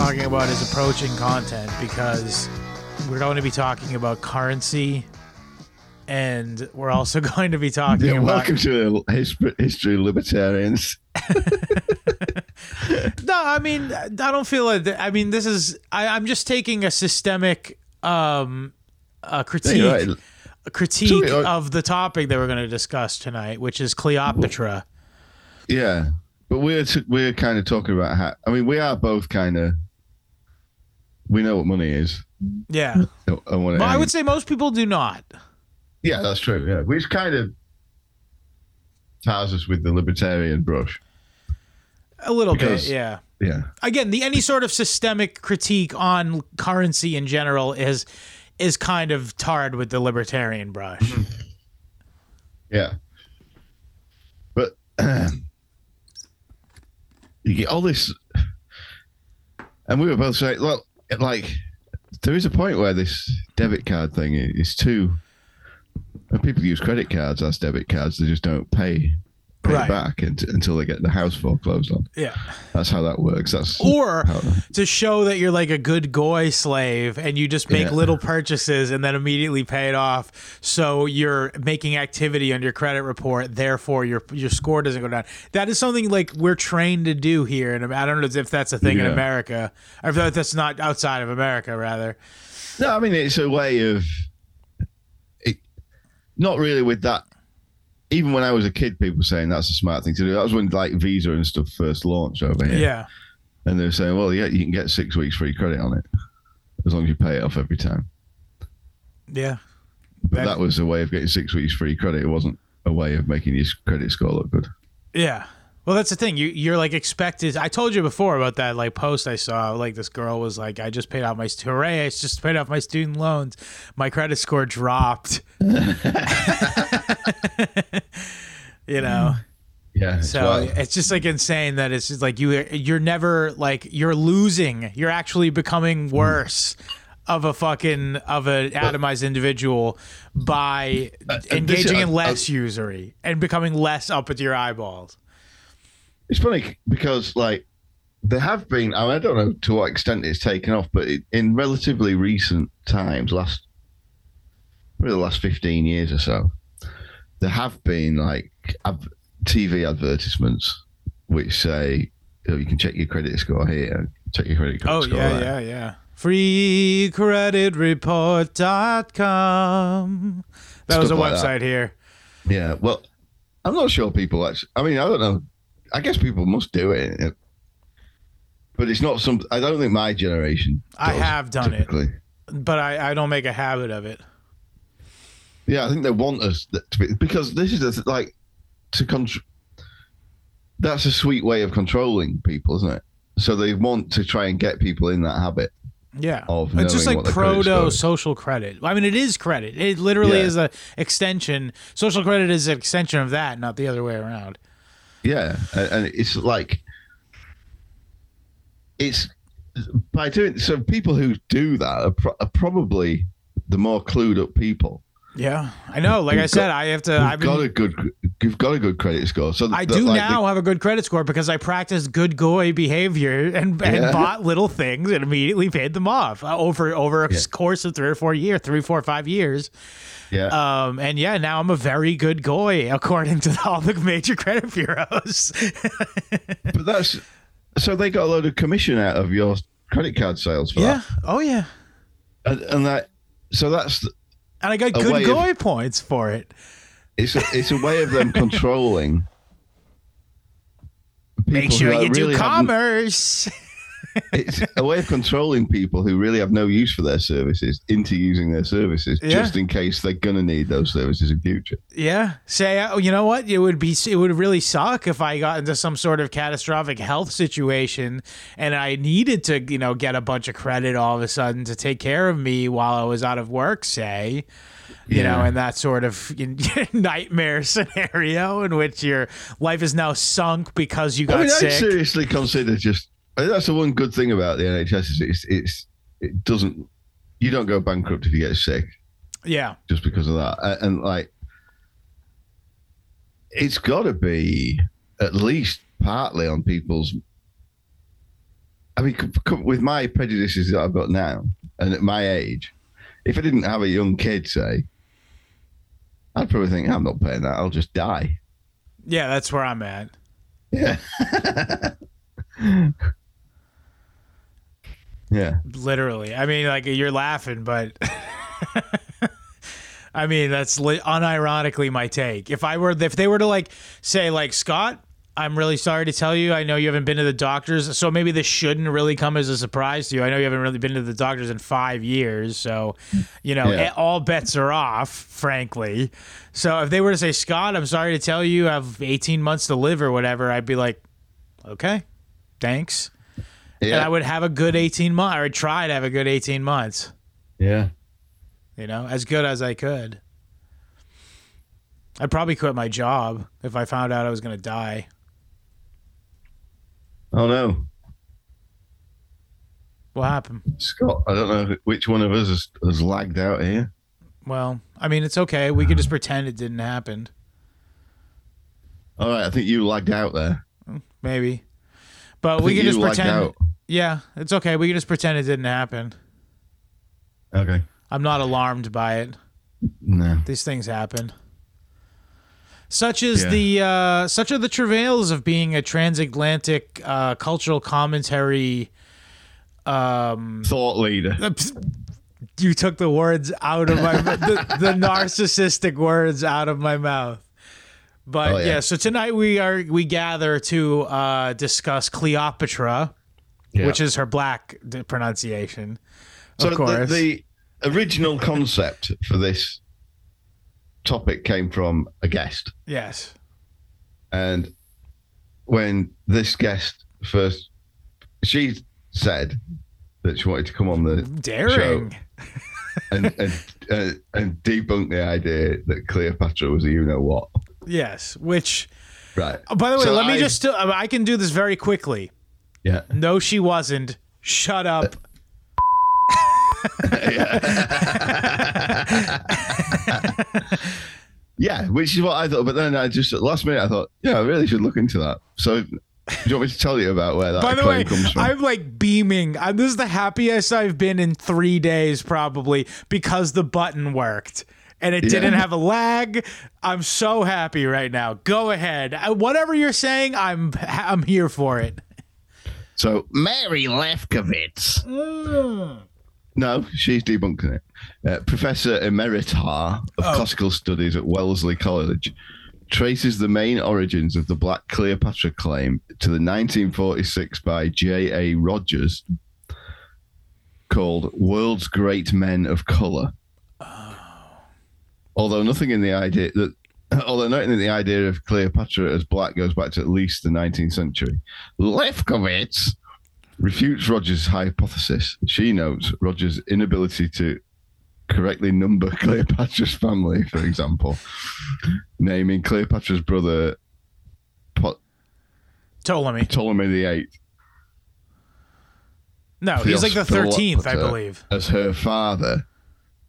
talking about is approaching content because we're going to be talking about currency and we're also going to be talking Yeah, about welcome to history, history libertarians. No, I mean I don't feel like th- I mean this is I, I'm just taking a systemic um a critique right. a critique So, uh, of the topic that we're going to discuss tonight, which is Cleopatra. Yeah, but we're t- we're kind of talking about how. I mean, we are both kind of. We know what money is. Yeah. What Well, I would say most people do not. Yeah, that's true. Yeah, which kind of ties us with the libertarian brush. A little Because- bit, yeah. Yeah, again the any sort of systemic critique on currency in general is is kind of tarred with the libertarian brush mm-hmm. yeah. But you get all this, and we were both saying, well, like there is a point where this debit card thing is too. When people use credit cards as debit cards, they just don't pay, pay Right. it back unt- until they get the house foreclosed on. yeah That's how that works. That's or to show that you're like a good goy slave and you just make Yeah. little purchases and then immediately pay it off so you're making activity on your credit report therefore your your score doesn't go down that is something like we're trained to do here and i don't know if that's a thing in Yeah. america or if that's not outside of america rather No, I mean it's a way of it, not really with that. Even when I was a kid, people were saying that's a smart thing to do. That was when like Visa and stuff first launched over here, yeah and they were saying, "Well, yeah, you can get six weeks free credit on it as long as you pay it off every time." yeah But That- that was a way of getting six weeks free credit. It wasn't a way of making your credit score look good. Yeah. Well, that's the thing. You you're like expected. I told you before about that like post I saw. Like this girl was like, "I just paid off my hooray! I just paid off my student loans. My credit score dropped." you know. Mm. Yeah. So well, it's just like insane that it's just like you you're never like you're losing. You're actually becoming mm. worse of a fucking of an atomized individual by uh, uh, this is- engaging in uh, less usury and becoming less up at your eyeballs. It's funny because like there have been. I, mean, I don't know to what extent it's taken off, but it, in relatively recent times, last probably the last fifteen years or so, there have been like TV advertisements which say oh, you can check your credit score here, check your credit Oh score yeah, there. yeah, yeah. Freecreditreport.com. That was a like website that. here. Yeah, well, I'm not sure people actually. I mean, I don't know. I guess people must do it, but it's not some. I don't think my generation. I have done it. But I, I don't make a habit of it. Yeah, I think they want us to be because this is like to control. That's a sweet way of controlling people, isn't it? So they want to try and get people in that habit. Yeah. Of it's just like proto social credit. I mean, it is credit. It literally Yeah. is a extension. Social credit is an extension of that, not the other way around. Yeah, and, and it's like it's by doing so. People who do that are, pro- are probably the more clued up people. Yeah, I know. Like I You've said, got- I have to. You've I've got been, a good, you've got a good credit score. So I do like, now have a good credit score because I practiced good goy behavior and, and Yeah. bought little things and immediately paid them off uh, over over a Yeah. course of three or four years, three, four, five years. The, yeah, Um, and yeah, now I'm a very good goy according to all the major credit bureaus. but that's so they got a load of commission out of your credit card sales for yeah. that, Oh yeah. and, and that so that's And I got good way of- points for it. it's a, it's a way of them controlling. Make sure you do really haven't- commerce. It's a way of controlling people who really have no use for their services into using their services Yeah. just in case they're gonna need those services in future. Yeah. Say, oh, you know what? It would be, it would really suck if I got into some sort of catastrophic health situation and I needed to, you know, get a bunch of credit all of a sudden to take care of me while I was out of work, say. You know, Yeah. in that sort of nightmare scenario in which your life is now sunk because you got I mean, sick. I'd seriously consider just. I think that's the one good thing about the NHS is it's it's it doesn't. You don't go bankrupt if you get sick yeah. just because of that, A- and like, it's got to be at least partly on people's I mean, with my prejudices that I've got now, and at my age, if I didn't have a young kid, say, I'd probably think I'm not paying that. I'll just die. Yeah, that's where I'm at. Yeah. yeah. Literally. I mean, like you're laughing, but I mean that's li- unironically my take. If I were, if they were to like say like Scott, I'm really sorry to tell you, I know you haven't been to the doctors, so maybe this shouldn't really come as a surprise to you. I know you haven't really been to the doctors in five years, so you know Yeah. eh, all bets are off, frankly. So if they were to say Scott, I'm sorry to tell you, I have 18 months to live or whatever, I'd be like, okay, thanks Yeah. and I would have a good 18 months. I would try to have a good 18 months, yeah. you know, as good as I could. I'd probably quit my job if I found out I was going to die. Oh no, What happened? Scott. I don't know which one of us has, has lagged out here. Well, I mean, it's okay. We could just pretend it didn't happen. All right, I think you lagged out there. Maybe. But we can just pretend. out. Yeah, it's okay. We can just pretend it didn't happen. Okay. I'm not alarmed by it. No. These things happen. Such is Yeah. the uh, such are the travails of being a transatlantic uh, cultural commentary. Um, Thought leader. you took the words out of my the, the narcissistic words out of my mouth. But Oh, yeah. yeah. so tonight we are we gather to uh, discuss Cleopatra, Yeah. which is her black pronunciation. Of So the, course, the original concept for this topic came from a guest, yes, and when this guest first, she said that she wanted to come on the daring. and and, uh, and debunk the idea that Cleopatra was a you know what. Yes, which Right. oh, by the way, So let me I- just I can do this very quickly. Yeah. No, she wasn't. Shut up. Yeah, which is what I thought. But then I just at last minute I thought, yeah, I really should look into that. So, do you want me to tell you about where that By the way, comes from? I'm like beaming. i this is the happiest I've been in three days, probably because the button worked and it Yeah. didn't have a lag. I'm so happy right now. Go ahead, Uh, whatever you're saying, I'm I'm here for it. So Mary Lefkowitz. No, she's debunking it. Uh, Professor Emerita of Oh. Classical Studies at Wellesley College traces the main origins of the Black Cleopatra claim to the 1946 by J.A. Rogers called World's Great Men of Color. Although nothing in the idea that although nothing in the idea of Cleopatra as black goes back to at least the 19th century. Lefkowitz refutes Rogers' hypothesis. She notes Rogers' inability to correctly number Cleopatra's family, for example, naming Cleopatra's brother Po- Ptolemy. Ptolemy the Eighth No, he's like the thirteenth, I believe. as her father,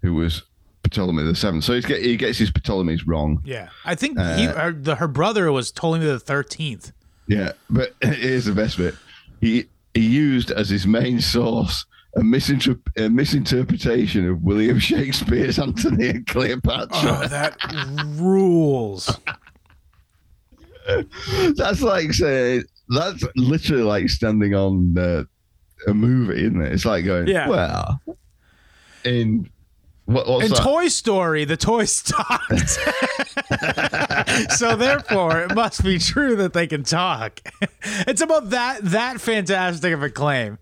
who was Ptolemy the Seventh. So he's get, he gets his Ptolemies wrong. Yeah, I think he, Uh, her, the, her brother was Ptolemy the thirteenth. Yeah, but here's the best bit. He he used as his main source a, a misinterpretation of William Shakespeare's Antony and Cleopatra. Oh, that rules. That's like saying that's literally like standing on uh, a movie, isn't it? It's like going, Yeah. well, in what, what's In that? Toy Story, the toys talked. so therefore, it must be true that they can talk. it's about that that fantastic of a claim.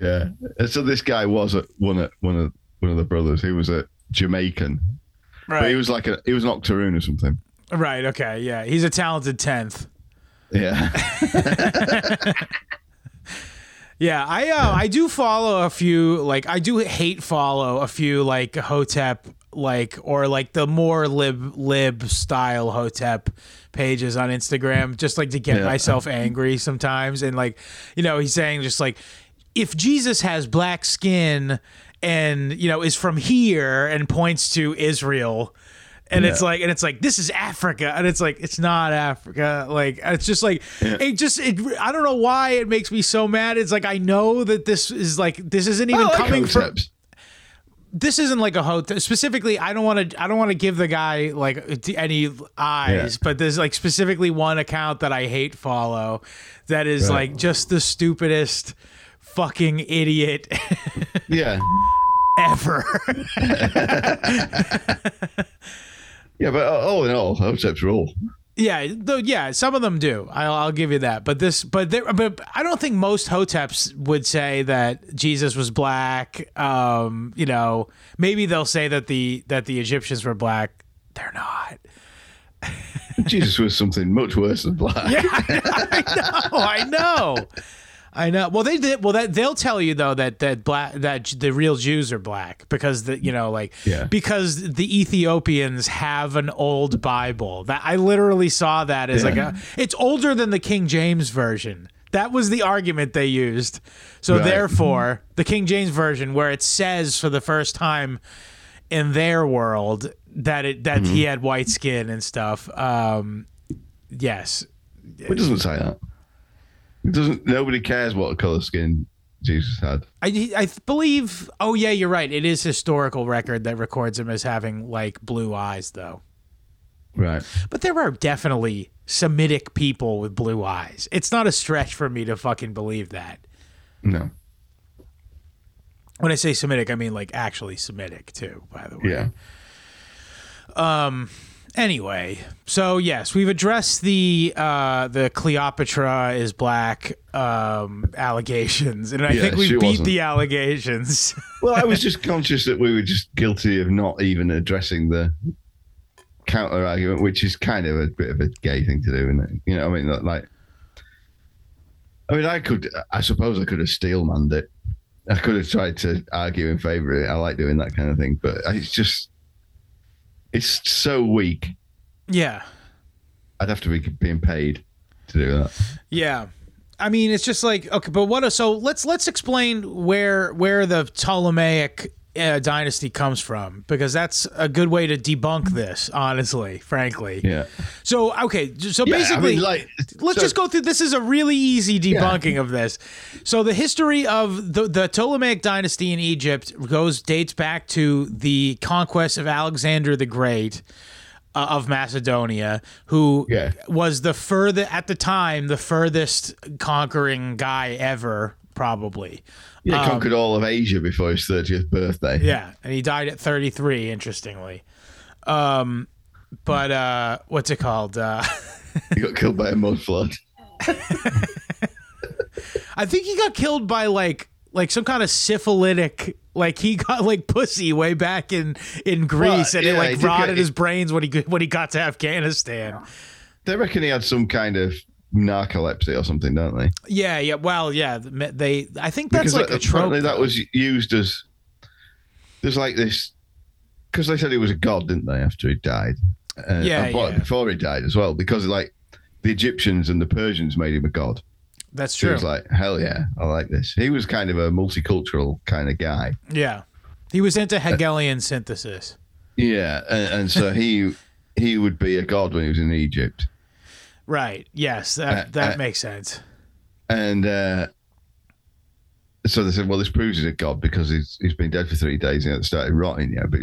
yeah. And so this guy was a, one of one of one of the brothers. He was a Jamaican, but he was like a he was an octoroon or something. Right. Okay. Yeah. He's a talented tenth. Yeah. Yeah, I uh, I do follow a few like I do hate follow a few like Hotep like or like the more lib lib style Hotep pages on Instagram just like to get Yeah. myself angry sometimes and like you know he's saying just like if Jesus has black skin and you know is from here and points to Israel and it's like and it's like this is Africa. And it's like it's not Africa. Like it's just like it just it I don't know why it makes me so mad. It's like I know that this is like this isn't even like coming from this isn't like a hotep specifically i don't want to i don't want to give the guy like any eyes Yeah. but there's like specifically one account that i hate follow that is Right. like just the stupidest fucking idiot Yeah, ever yeah, but uh, all in all, concepts rule. yeah though yeah some of them do I'll, I'll give you that but this but there but i don't think most hoteps would say that jesus was black um you know maybe they'll say that the that the egyptians were black they're not Jesus was something much worse than black. Yeah, I know. I know. I know. Well, they did. Well, that they'll tell you though that that black that the real Jews are black because the you know like Yeah. because the Ethiopians have an old Bible that I literally saw that as like a it's older than the King James version. That was the argument they used. So Right. therefore, the King James version where it says for the first time in their world that it that Mm-hmm. he had white skin and stuff. Um, yes, It doesn't say that. It doesn't. Nobody cares what color skin Jesus had. I I believe. Oh yeah, you're right. It is historical record that records him as having like blue eyes, though. Right. But there are definitely Semitic people with blue eyes. It's not a stretch for me to fucking believe that. No. When I say Semitic, I mean like actually Semitic too. By the way. Yeah. Um, Anyway, so yes, we've addressed the uh, the Cleopatra is black um, allegations, and I Yeah, think we beat wasn't. the allegations. Well, I was just conscious that we were just guilty of not even addressing the counter argument, which is kind of a bit of a gay thing to do, isn't it? You know, what I mean, like, I mean, I could, I suppose, I could have steelmanned it. I could have tried to argue in favour of it. I like doing that kind of thing, but it's just, it's so weak. yeah. I'd have to be being paid to do that. Yeah. I mean, it's just like okay, but what? So let's let's explain where where the Ptolemaic uh, dynasty comes from because that's a good way to debunk this. Honestly, frankly. Yeah. So okay, so Yeah, I basically, mean, like, let's so- just go through. This is a really easy debunking of this. So the history of the the Ptolemaic dynasty in Egypt goes dates back to the conquest of Alexander the Great uh, of Macedonia, who Yeah. was the further at the time the furthest conquering guy ever, probably. Yeah, conquered all of Asia before his 30th birthday. Yeah, and he died at 33. Interestingly, um, but uh, what's it called? Uh, He got killed by a mud flood. I think he got killed by like like some kind of syphilitic like he got like pussy way back in in Greece Well, and it like rotted get- his brains when he when he got to Afghanistan. They reckon he had some kind of narcolepsy or something, don't they? Yeah, yeah. Well, yeah. They I think that's like that- a trope. that was used as there's like this because they said he was a god, didn't they? After he died, uh, Yeah, yeah. before he died as well, because like the Egyptians and the Persians made him a god. that's So true. he was like, hell yeah, I like this. He was kind of a multicultural kind of guy. yeah, he was into Hegelian synthesis. Yeah, and, and so he he would be a god when he was in Egypt. Right. Yes. That Uh, that uh, makes sense. And uh, so they said, well, this proves he's a god because he's he's been dead for three days and it started rotting. Yeah, but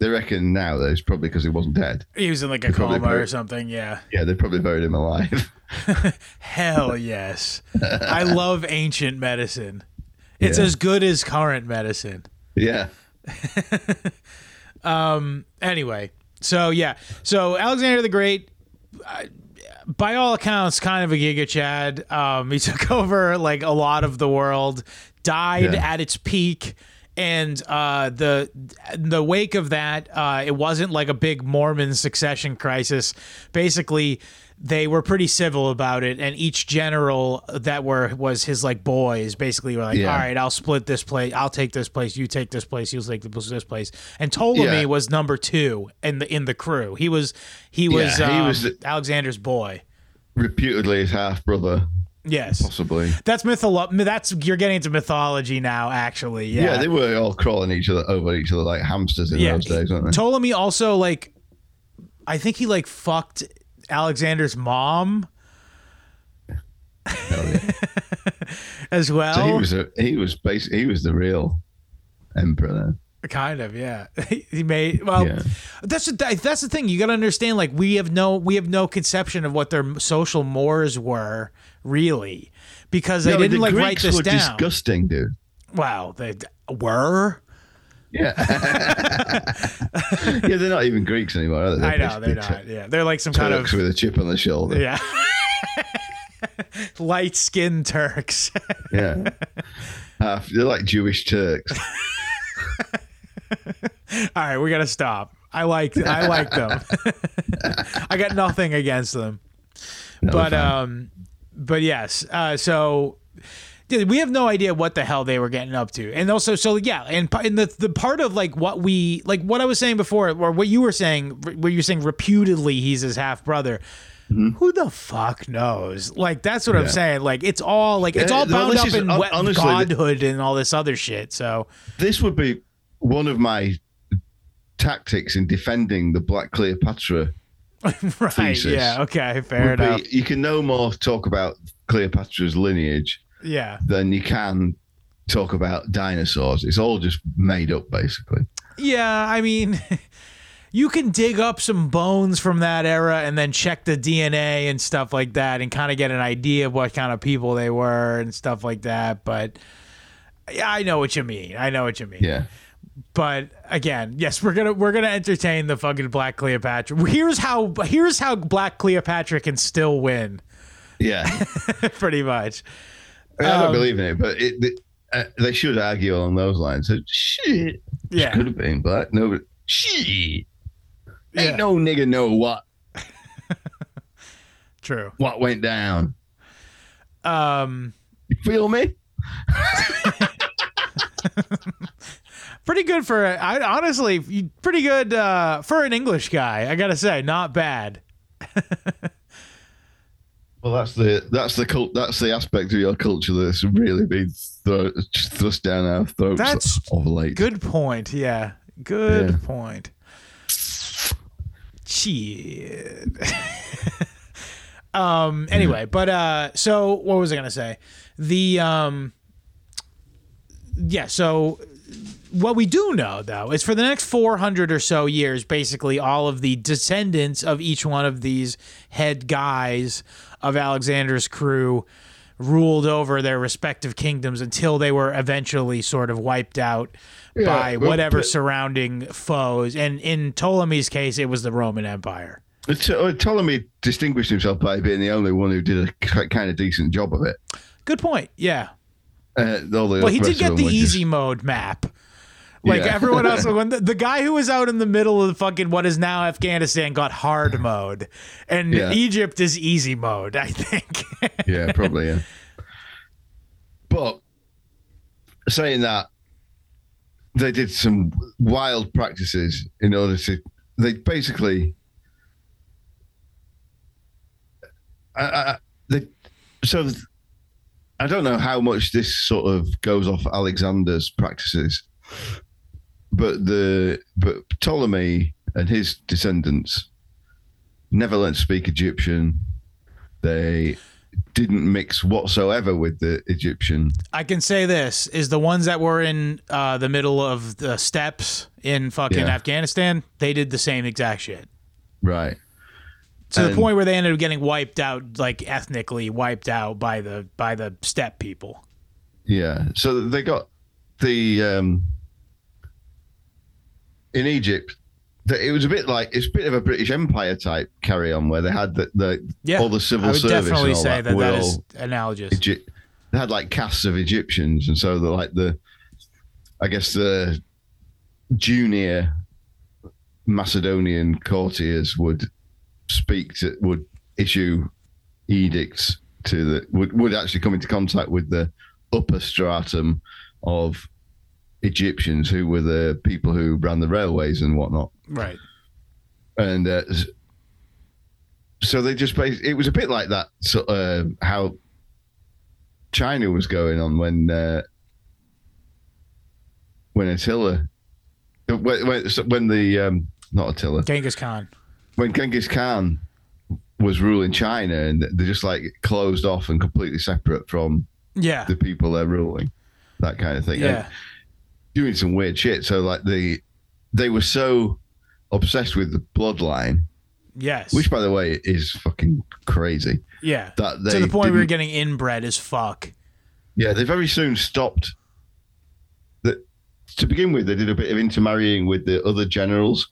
they reckon now that it's probably because he wasn't dead. He was in like a coma or something. Yeah. Yeah, they probably buried him alive. Hell yes. I love ancient medicine. It's Yeah. as good as current medicine. yeah, um. anyway, so yeah, so Alexander the Great, by all accounts, kind of a Giga Chad. Um, he took over like a lot of the world, died Yeah. at its peak. And uh, the the wake of that, uh, it wasn't like a big Mormon succession crisis. Basically, they were pretty civil about it, and each general that were was his like boys basically were like, Yeah. "All right, I'll split this place. I'll take this place. You take this place. You take the this place." And Ptolemy Yeah. was number two in the in the crew. He was he was Yeah, he um, was the- Alexander's boy. reputedly his half brother Yes, possibly. that's mytholo- That's you're getting into mythology now. Actually, yeah. Yeah. they were all crawling each other over each other like hamsters in Yeah. those days, weren't they? Ptolemy also like, I think he like fucked Alexander's mom Hell yeah. as well. So he was a, he was basically he was the real emperor. Kind of, yeah. he made well. Yeah. That's the that's the thing. You got to understand. Like we have no we have no conception of what their social mores were really, because they No, didn't the like Greeks write this were down. disgusting, dude. Wow, they d- were. Yeah. yeah, they're not even Greeks anymore, are they? I know they're not. Yeah, they're like some Tur- kind Turks of with a chip on the shoulder. yeah. Light skinned Turks. Yeah. Half, they're like Jewish Turks. All right, we gotta stop. I like I like them. I got nothing against them. No, but um but yes uh so dude, we have no idea what the hell they were getting up to. And also so yeah and, and the the part of like what we like what i was saying before or what you were saying what you're saying reputedly he's his half brother who the fuck knows? Like that's what i'm Mm-hmm. Saying. Like it's all like it's all well, bound up in we- honestly, godhood and all this other shit so. This would be one of my tactics in defending the Black Cleopatra. right Thesis yeah okay fair would be- enough. you can no more talk about Cleopatra's lineage yeah than you can talk about dinosaurs. It's all just made up, basically. Yeah, I mean, you can dig up some bones from that era and then check the DNA and stuff like that and kind of get an idea of what kind of people they were and stuff like that. But yeah, I know what you mean. I know what you mean. Yeah. But again, yes, we're gonna we're gonna entertain the fucking Black Cleopatra. Here's how here's how Black Cleopatra can still win, Yeah. pretty much. I, mean, I don't Um, believe in it, but it, it, uh, they should argue along those lines. So, shit. Yeah. Could have been black. No, but shit. Yeah. Ain't no nigga know what True. what went down. Um, You feel me? pretty good for I honestly pretty good uh, for an English guy. I gotta say, not bad. Well, that's the that's the cult that's the aspect of your culture that's really been thro- thrust down our throats That's of late. Good point. Yeah. Good Yeah. point. Shit. um anyway, but uh so what was I gonna say? The um yeah, so what we do know though is for the next 400 or so years basically all of the descendants of each one of these head guys of Alexander's crew ruled over their respective kingdoms until they were eventually sort of wiped out Yeah, by whatever but- surrounding foes. And in Ptolemy's case it was the Roman Empire. Uh, Ptolemy distinguished himself by being the only one who did a kind of decent job of it. good point yeah. Uh, well he did get the just- easy mode map like Yeah. everyone else when the, the guy who was out in the middle of the fucking what is now afghanistan got hard mode and Yeah. egypt is easy mode i think yeah, probably, yeah. But saying that, they did some wild practices in order to. They basically. I, I, they, so I don't know how much this sort of goes off Alexander's practices, but the but Ptolemy and his descendants never learned to speak Egyptian. They didn't mix whatsoever with the Egyptian. i can say this is the ones that were in uh, the middle of the steppes in fucking Yeah. afghanistan they did the same exact shit Right. to the point where they ended up getting wiped out like ethnically wiped out by the by the steppe people Yeah. So they got the um in Egypt. the- It was a bit like it's a bit of a British Empire type carry on where they had the, the yeah all the civil service. i would service. definitely say that, that that is analogous Egy- they had like castes of Egyptians, and so the like the, I guess the junior Macedonian courtiers would speak to would issue edicts to the would would actually come into contact with the upper stratum of Egyptians who were the people who ran the railways and whatnot right and uh, so they just basically it was a bit like that so uh, how China was going on when uh, when Attila when when, when the um, not Attila Genghis Khan. when Genghis Khan was ruling China and they're just like closed off and completely separate from Yeah. the people they're ruling, that kind of thing. And Yeah. Doing some weird shit. So like the they were so obsessed with the bloodline, Yes. which by the way is fucking crazy. yeah. That they to the point we were getting inbred as fuck. Yeah, they very soon stopped. That to begin with, they did a bit of intermarrying with the other generals,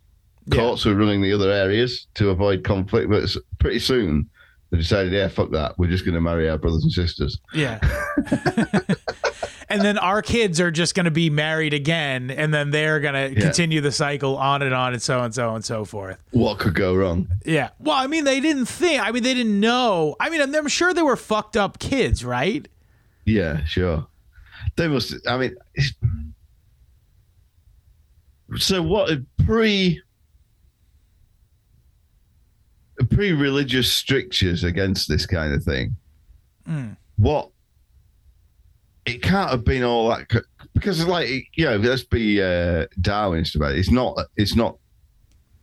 courts who were running the other areas to avoid conflict. But pretty soon, they decided, yeah, fuck that, we're just going to marry our brothers and sisters. Yeah. and then our kids are just going to be married again, and then they're going to Yeah. continue the cycle on and on, and so and so and so forth. What could go wrong? Yeah. Well, I mean, they didn't think. I mean, they didn't know. I mean, I'm, sure they were fucked up kids, right? Yeah, sure. They must. I mean, so what? Pre pre-religious strictures against this kind of thing. Mm. What? It can't have been all that because, like, you know, let's be uh, Darwinist about it. It's not. It's not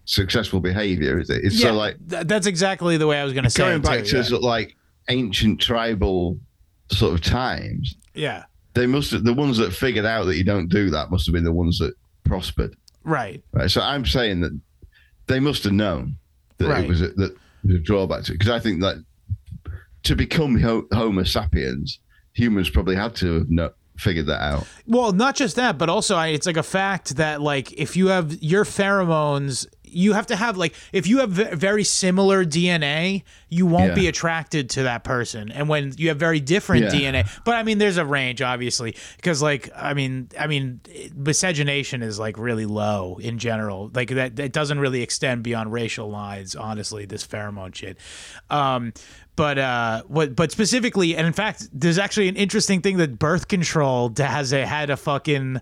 successful behavior, is it? It's yeah. so like th- that's exactly the way I was going to say going it, back too, to yeah. sort of like ancient tribal sort of times yeah. they must have, the ones that figured out that you don't do that must have been the ones that prospered Right. right so i'm saying that they must have known that Right. it was a, that the drawback to it because i think that to become ho- homo sapiens humans probably had to no, figured that out Well, not just that, but also I, it's like a fact that like if you have your pheromones, you have to have like if you have v- very similar DNA, you won't Yeah. be attracted to that person. And when you have very different Yeah. DNA, but I mean, there's a range obviously because like I mean, I mean, miscegenation is like really low in general. Like that, that doesn't really extend beyond racial lines. Honestly, this pheromone shit. Um, but uh, what? But specifically, and in fact, there's actually an interesting thing that birth control has a had a fucking.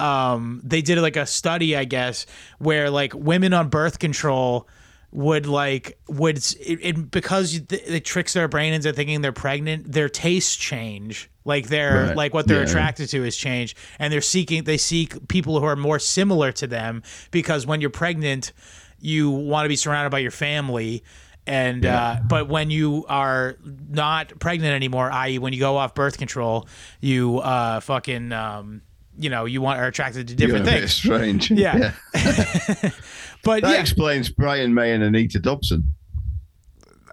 Um, they did like a study, I guess, where like women on birth control would like would it, it because it, it tricks their brain into thinking they're pregnant. Their tastes change, like their Right. like what they're Yeah. attracted to is change, and they're seeking they seek people who are more similar to them because when you're pregnant, you want to be surrounded by your family and uh, but when you are not pregnant anymore, i.e., when you go off birth control, you uh, fucking um, you know you want are attracted to different You're things. strange Yeah. But that yeah, explains brian may and anita dobson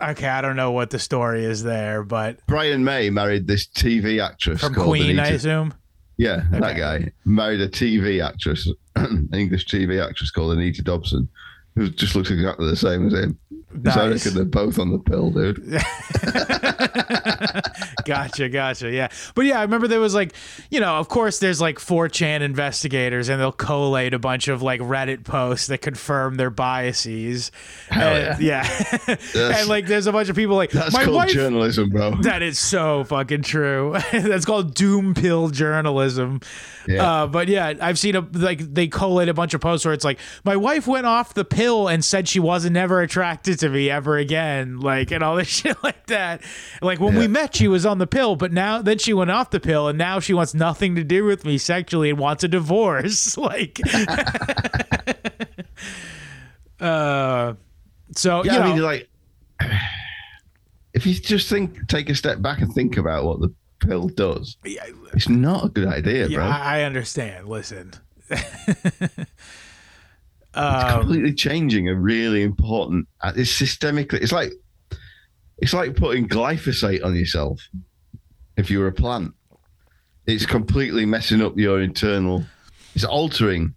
okay, I don't know what the story is there, but brian may married this tv actress from called Queen, I assume. Yeah, that guy married a TV actress, an English TV actress called Anita Dobson, who just looks exactly the same as him. So I Nice. reckon they're both on the pill, dude. gotcha, gotcha. Yeah. But yeah, I remember there was like, you know, of course there's like 4chan investigators and they'll collate a bunch of like Reddit posts that confirm their biases. And, yeah. and like there's a bunch of people like That's my called wife journalism, bro. That is so fucking true. That's called doom pill journalism. Yeah. Uh, but yeah, I've seen a like they collate a bunch of posts where it's like my wife went off the pill and said she wasn't never attracted to me ever again, like and all this shit like that. Like when we met, she was on the pill, but now then she went off the pill and now she wants nothing to do with me sexually and wants a divorce. Like, uh, so yeah, you know, I mean, like, if you just think, take a step back and think about what the pill does, yeah, it's not a good idea, yeah, bro. I, I understand. Listen. it's um, completely changing a really important. uh, It's systemically. It's like, it's like putting glyphosate on yourself. If you were a plant, it's completely messing up your internal. It's altering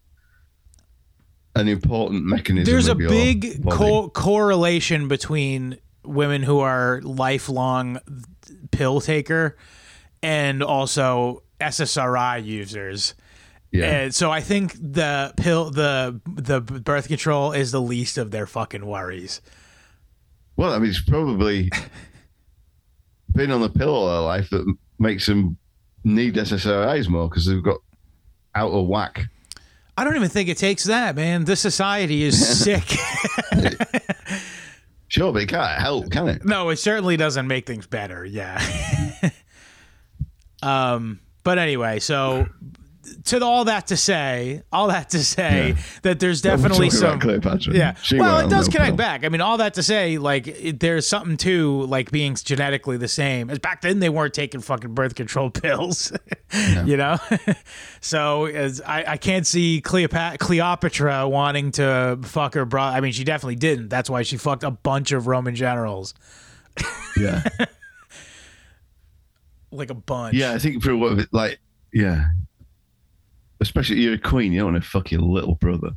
an important mechanism. there's a big co- correlation between women who are lifelong pill taker and also SSRI users. yeah. And so I think the pill, the the birth control is the least of their fucking worries. Well, I mean, it's probably been on the pill all their life that makes them need SSRIs more because they've got out of whack. I don't even think it takes that, man. This society is sick. Sure, but it can't help, can it? no, it certainly doesn't make things better. Yeah. Um, but anyway, so to all that to say, all that to say Yeah. that there's definitely some Cleopatra. yeah. She well, it does connect pill. back. I mean, all that to say, like, it, there's something to like being genetically the same. As back then, they weren't taking fucking birth control pills, you know. so as I, I can't see Cleopatra, Cleopatra wanting to fuck her brother. I mean, she definitely didn't. That's why she fucked a bunch of Roman generals, Yeah. like a bunch. Yeah, I think for what like yeah. Especially you're a queen, you don't want to fuck your little brother.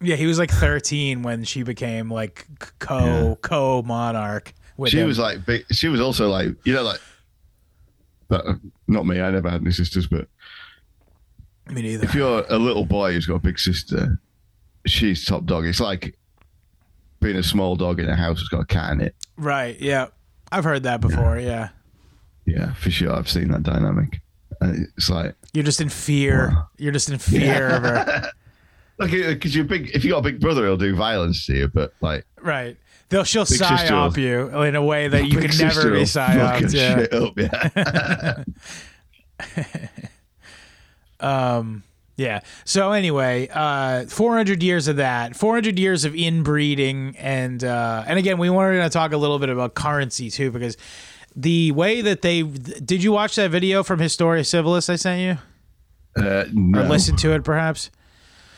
yeah. He was like 13 when she became like co Yeah. co monarch. With She him. was like big she was also like you know like but uh, not me, I never had any sisters, but me neither. if you're a little boy who's got a big sister, she's top dog. It's like being a small dog in a house that's got a cat in it. Right. Yeah. I've heard that before. Yeah. Yeah, for sure. I've seen that dynamic. And it's like You're just in fear. Wow. You're just in fear of her. like because you're big. If you got a big brother, he'll do violence to you. But like Right. They'll she'll psyop you in a way that you can never be psyoped. Yeah. shit up, yeah. Um yeah. So anyway, uh 400 years of that. 400 years of inbreeding and uh and again, we wanted to talk a little bit about currency too because the way that they did you watch that video from Historia Civilis I sent you Uh, or listen to it perhaps?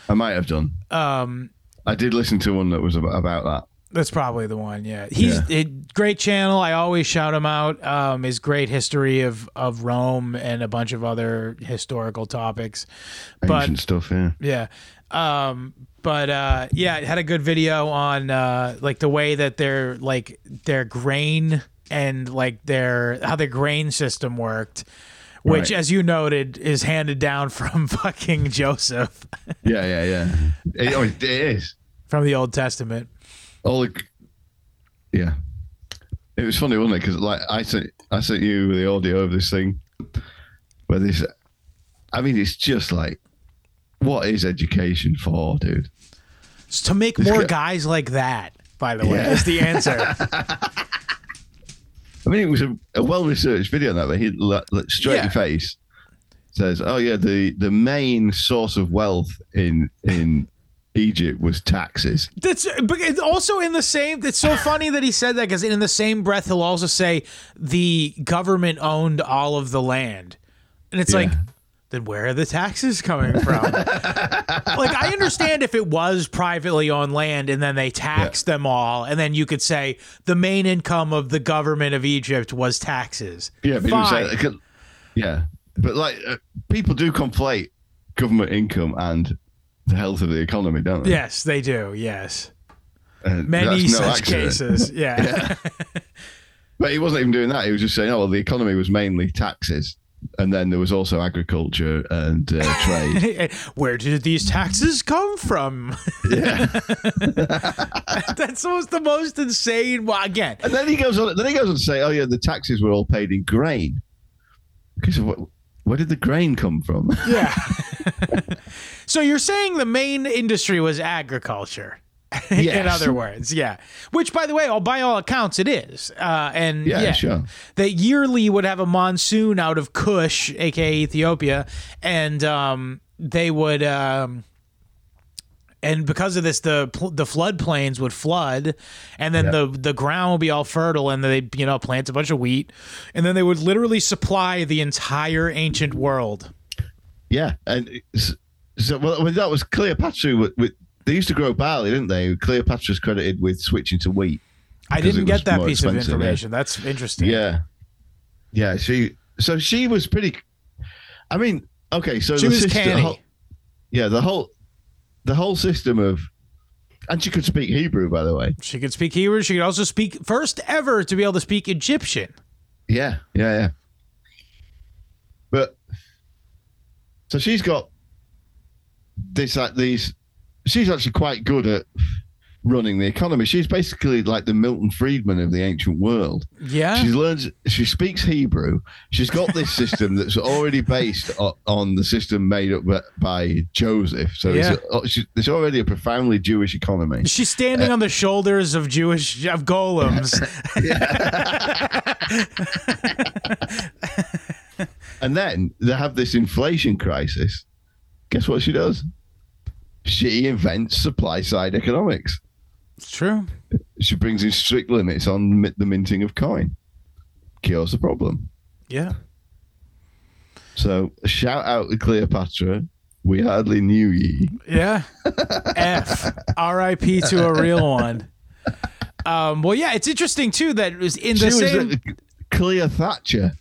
I might have done. Um I did listen to one that was about, that. That's probably the one. Yeah, he's a great channel. I always shout him out. Um, his great history of of Rome and a bunch of other historical topics. But Ancient stuff, yeah. yeah, um, but uh, yeah, it had a good video on uh, like the way that their like their grain and like their how the grain system worked. Which, Right. as you noted, is handed down from fucking Joseph Yeah, yeah, yeah. It, oh, it is. from the Old Testament. All the, yeah. It was funny, wasn't it? Because like I sent, I sent you the audio of this thing, where this. I mean, it's just like, what is education for, dude? It's to make This more guy- guys like that. By the way, Yeah. is the answer. I mean, it was a, a well researched video. That he like, straight Yeah. in face says, "Oh yeah, the the main source of wealth in in Egypt was taxes." That's but it's also in the same. It's so funny that he said that because in the same breath he'll also say the government owned all of the land, and it's Yeah. like, then where are the taxes coming from? like I understand if it was privately owned land and then they taxed them all, and then you could say the main income of the government of Egypt was taxes. Yeah, but was Fine. saying, like, yeah, but like uh, people do conflate government income and the health of the economy, don't they? Yes, they do. Yes, Uh, many no such accident. cases. Yeah. But he wasn't even doing that. He was just saying, "Oh, well, the economy was mainly taxes, and then there was also agriculture and uh, trade." Where did these taxes come from? yeah, That's almost the most insane. Well, again, and then he goes on. Then he goes on to say, "Oh, yeah, the taxes were all paid in grain." So what, where did the grain come from? yeah. so you're saying the main industry was agriculture. In other words, yeah. Which, by the way, all by all accounts, it is. Uh, and Yeah, yeah, sure. That yearly would have a monsoon out of Kush, aka Ethiopia, and um, they would. Um, and because of this, the the floodplains would flood, and then Yeah. the the ground would be all fertile, and they you know plant a bunch of wheat, and then they would literally supply the entire ancient world. Yeah, and so well, well, that was Cleopatra. With, with they used to grow barley, didn't they? Cleopatra's credited with switching to wheat. I didn't get that piece of expensive, yeah. information. That's interesting. Yeah, yeah. She so she was pretty. I mean, okay, so She the was system, canny. whole- yeah, the whole the whole system of, and she could speak Hebrew, by the way. She could speak Hebrew. She could also speak first ever to be able to speak Egyptian. Yeah, yeah, yeah. But so she's got this like these. She's actually quite good at running the economy. She's basically like the Milton Friedman of the ancient world. Yeah. She learns. She speaks Hebrew. She's got this system that's already based on the system made up by- Joseph. So Yeah. it's, a, oh, it's already a profoundly Jewish economy. She's standing uh, on the shoulders of Jewish of golems. And then they have this inflation crisis. Guess what she does? She invents supply side economics. It's true. She brings in strict limits on the minting of coin. Cures the problem. Yeah. So shout out to Cleopatra. We hardly knew ye. Yeah. F. R.I.P. to a real one. Um, well, yeah, it's interesting too that it was in the was same. Cleo Thatcher.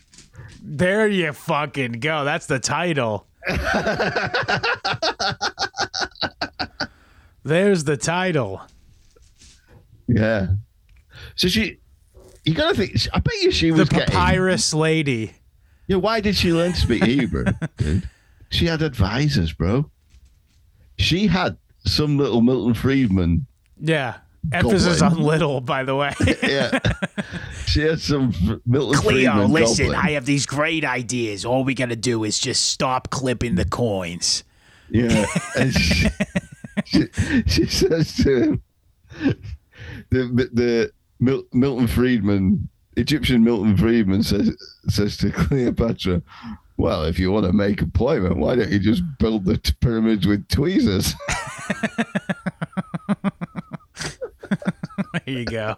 There you fucking go. That's the title. There's the title. Yeah. So she, you gotta think. I bet you she The was getting. papyrus lady. Yeah. Why did she learn to speak Hebrew? She had advisors, bro. She had some little Milton Friedman. Yeah. Emphasis on little, by the way. Yeah. she has some Milton Friedman. goblin. have these great ideas. All we got to do is just stop clipping the coins. Yeah. And she, she, she says to him, the, the Mil- Milton Friedman, Egyptian Milton Friedman says, says to Cleopatra, well, if you want to make employment, why don't you just build the t- pyramids with tweezers? There you go.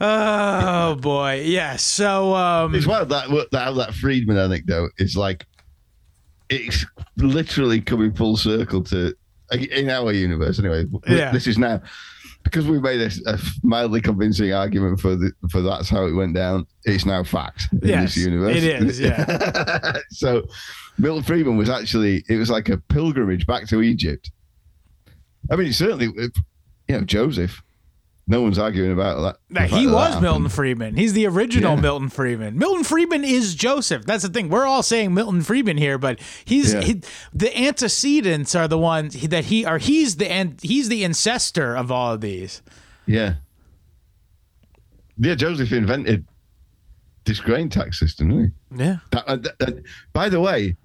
oh boy, yeah. So um, It's wild that that that Friedman anecdote is like it's literally coming full circle to in our universe. Anyway, Yeah. this is now because we made a, a mildly convincing argument for the for that's how it went down. It's now fact in Yes, this universe. it is, Yeah. so Milton Friedman was actually it was like a pilgrimage back to Egypt. I mean, certainly, you know, Joseph. No one's arguing about that. Fact he that that was. Milton Friedman. He's the original Yeah. Milton Friedman. Milton Friedman is Joseph. That's the thing. We're all saying Milton Friedman here, but he's Yeah. he, the antecedents are the ones that he are. He's the an- he's the ancestor of all of these. Yeah. Yeah, Joseph invented this grain tax system, didn't he? Yeah. That, uh, that- that- by the way,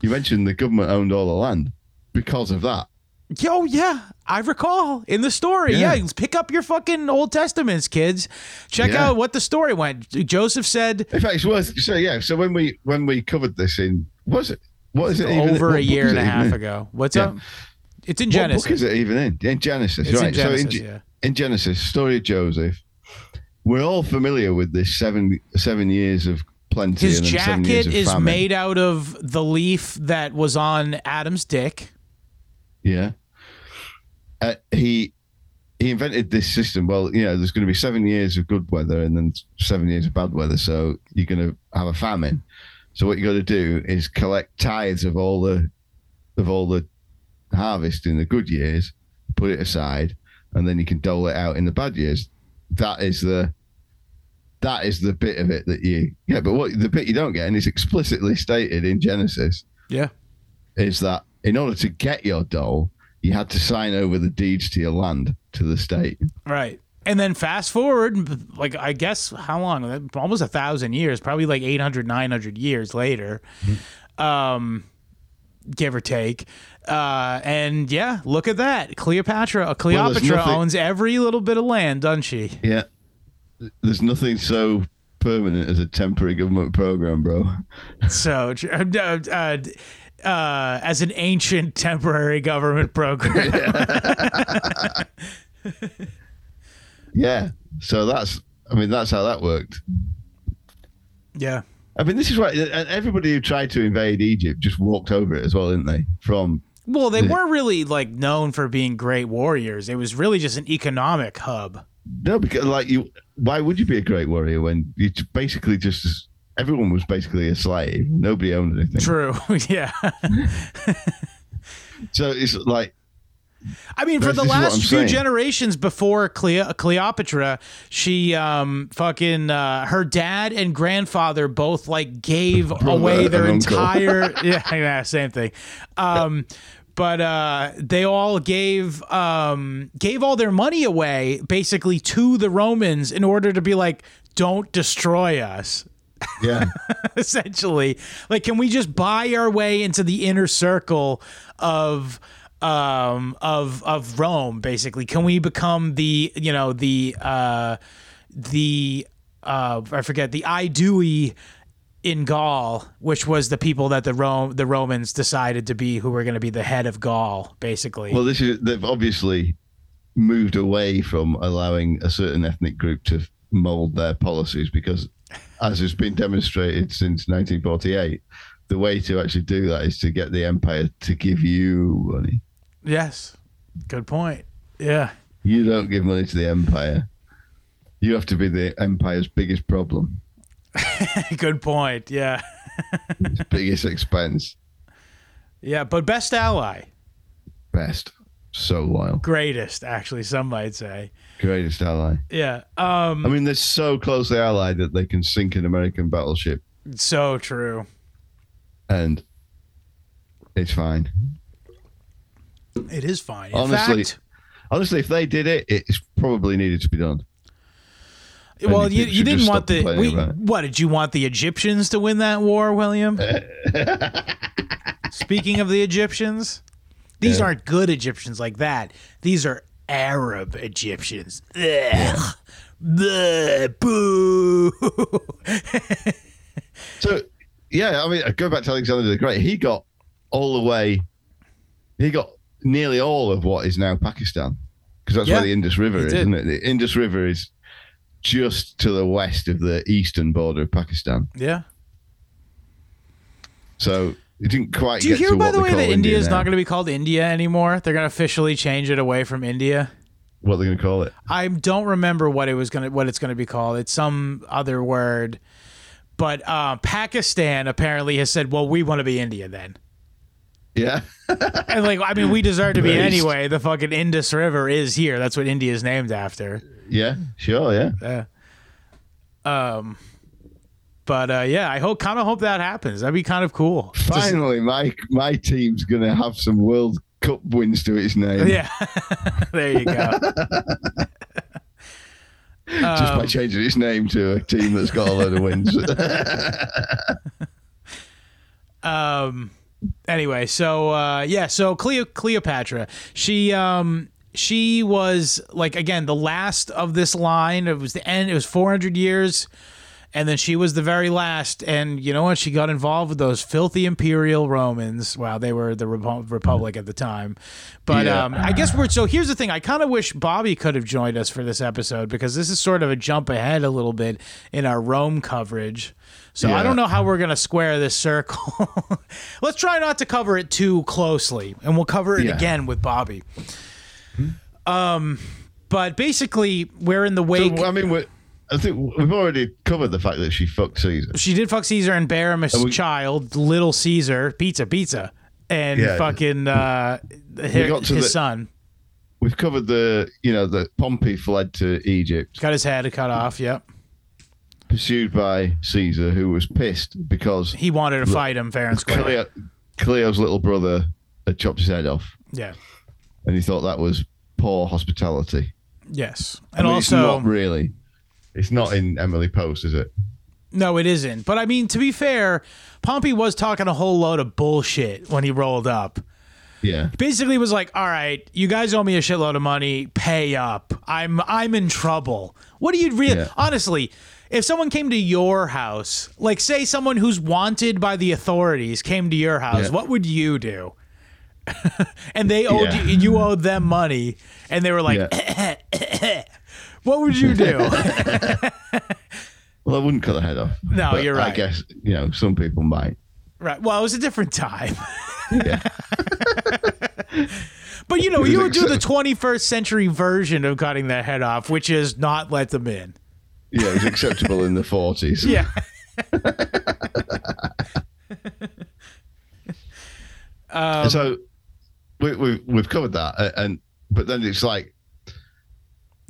you mentioned the government owned all the land because of that. Yo, yeah, I recall in the story. Yeah, Yeah. pick up your fucking Old Testaments, kids. Check Yeah. out what the story went. Joseph said In fact, it's worth so yeah. So when we when we covered this in was it what is it over what a year and a half in? ago. What's Yeah. up? It's in Genesis. What book is it even in? In Genesis, It's in right? Genesis, so in, yeah. in Genesis, story of Joseph. We're all familiar with this seven seven years of plenty. His and then seven years jacket is famine. made out of the leaf that was on Adam's dick. Yeah. Uh, he he invented this system. Well, you know, there's going to be seven years of good weather and then seven years of bad weather. So you're going to have a famine. So what you got to do is collect tithes of all the of all the harvest in the good years, put it aside, and then you can dole it out in the bad years. That is the that is the bit of it that you yeah. But what the bit you don't get, and it's explicitly stated in Genesis, Yeah. is that in order to get your dole, you had to sign over the deeds to your land to the state. Right. And then fast forward, like, I guess, how long? Almost a thousand years, probably like 800, 900 years later, um, give or take. Uh, and yeah, look at that. Cleopatra, Cleopatra nothing- owns every little bit of land, doesn't she? Yeah. There's nothing so permanent as a temporary government program, bro. So, uh, uh, uh, as an ancient temporary government program. Yeah. So that's, I mean, that's how that worked. yeah. I mean, this is why and everybody who tried to invade Egypt just walked over it as well, didn't they? From Well, they Yeah. weren't really like known for being great warriors. It was really just an economic hub. no, because like you, why would you be a great warrior when you basically just everyone was basically a slave, nobody owned anything. True. yeah. So it's like I mean, for the last few saying. generations before Cleo- Cleopatra, she um fucking uh, her dad and grandfather both like gave away their entire yeah, yeah same thing. Um but uh, they all gave um, gave all their money away basically to the Romans in order to be like, don't destroy us. Yeah. essentially like can we just buy our way into the inner circle of um of of Rome basically can we become the you know the uh the uh, I forget the Aedui in Gaul, which was the people that the Rome the Romans decided to be who were going to be the head of Gaul, basically. Well, this is they've obviously moved away from allowing a certain ethnic group to mold their policies because, as has been demonstrated since 1948, the way to actually do that is to get the empire to give you money. yes, good point. Yeah, You don't give money to the empire. You have to be the empire's biggest problem, good point. Yeah, its biggest expense. yeah, but best ally, Best. So loyal. greatest actually, some might say. Greatest ally. Yeah, um, I mean, they're so closely allied that they can sink an American battleship so true. and it's fine. It is fine. In Honestly, fact, Honestly, if they did it, it's probably needed to be done. well, you, you didn't want the we, what did you want the Egyptians to win that war, William? Speaking of the Egyptians, these Yeah. aren't good Egyptians like that. These are Arab Egyptians. Ugh. Boo. So, yeah, I mean, go back to Alexander the Great. He got all the way, he got nearly all of what is now Pakistan, because that's Yeah, where the Indus River is, did. isn't it? The Indus River is just to the west of the eastern border of Pakistan. yeah. So it didn't quite Do you hear, to by the way, that India is not going to be called India anymore? They're going to officially change it away from India. What they're going to call it? I don't remember what it was gonna what it's gonna be called. It's some other word. But uh, Pakistan apparently has said, "Well, we want to be India then." Yeah. And like, I mean, we deserve to be Based. anyway. The fucking Indus River is here. That's what India is named after. yeah, sure, yeah. Yeah. Um. But uh, yeah, I hope kind of hope that happens. That'd be kind of cool. Just- Finally, my my team's going to have some World Cup wins to its name. yeah. there you go. Just Um, by changing its name to a team that's got a load of wins. um anyway so uh yeah so Cleo- cleopatra she um she was like again the last of this line it was the end it was 400 years and then she was the very last and you know what she got involved with those filthy imperial romans wow they were the Repu- republic at the time but Yeah. um i guess we're so here's the thing i kind of wish bobby could have joined us for this episode because this is sort of a jump ahead a little bit in our rome coverage so I don't know how we're gonna square this circle. Let's try not to cover it too closely, and we'll cover it Yeah. again with Bobby. Um, but basically, we're in the So. I mean, we're, I think we've already covered the fact that she fucked Caesar. she did fuck Caesar and Baramus' And we- child, little Caesar, pizza, pizza, and Yeah. fucking uh, to his the- son We've covered the, you know, that Pompey fled to Egypt, got his head cut off. Yep, pursued by Caesar, who was pissed because he wanted to fight him fair and square. Cleo, Cleo's little brother had chopped his head off, Yeah. and he thought that was poor hospitality. Yes, I and mean, it's also not really. It's not in Emily Post, is it? No, it isn't. But I mean, to be fair, Pompey was talking a whole load of bullshit when he rolled up. Yeah. Basically, was like, "All right, you guys owe me a shitload of money. Pay up. I'm I'm in trouble. What do you really? Yeah. Honestly, if someone came to your house, like say someone who's wanted by the authorities came to your house, Yeah. what would you do? and they owed Yeah. you, you owed them money, and they were like. "What would you do?" Well, I wouldn't cut the head off. No, you're right. I guess you know some people might. right. Well, it was a different time. Yeah. But you know, you would do the 21st century version of cutting their head off, which is not let them in. yeah, it was acceptable in the forties. Yeah. Um, so we, we we've covered that, and but then it's like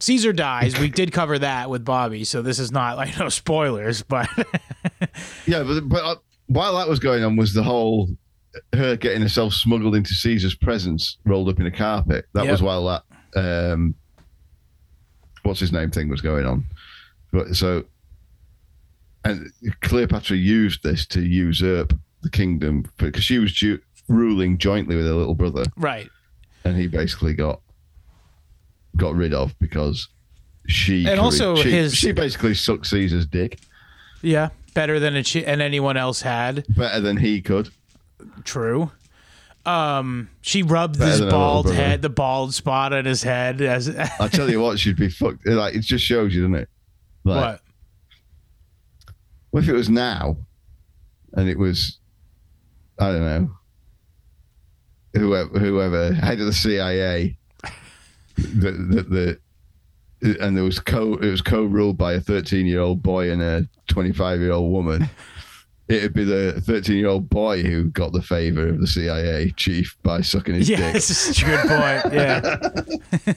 Caesar dies. We did cover that with Bobby, so this is not like no spoilers, but yeah, but but uh, while that was going on, was the whole her getting herself smuggled into Caesar's presence, rolled up in a carpet. That Yep. was while that um, what's his name thing was going on. But so, and Cleopatra used this to usurp the kingdom because she was ju- ruling jointly with her little brother, right. and he basically got got rid of because she And also she, his- she basically sucked Caesar's dick Yeah, better than it and anyone else had. better than he could. True. Um, she rubbed Better his than her little bald head, the bald spot on his head. As I tell you what, she'd be fucked. Like it just shows you, doesn't it? Like, what? What if it was now, and it was, I don't know, whoever, whoever head of the CIA, the the, the and there was co it was co-ruled by a 13 year old boy and a 25 year old woman. It'd be the 13 year old boy who got the favor of the CIA chief by sucking his Yeah, dick. such a good point. Yeah.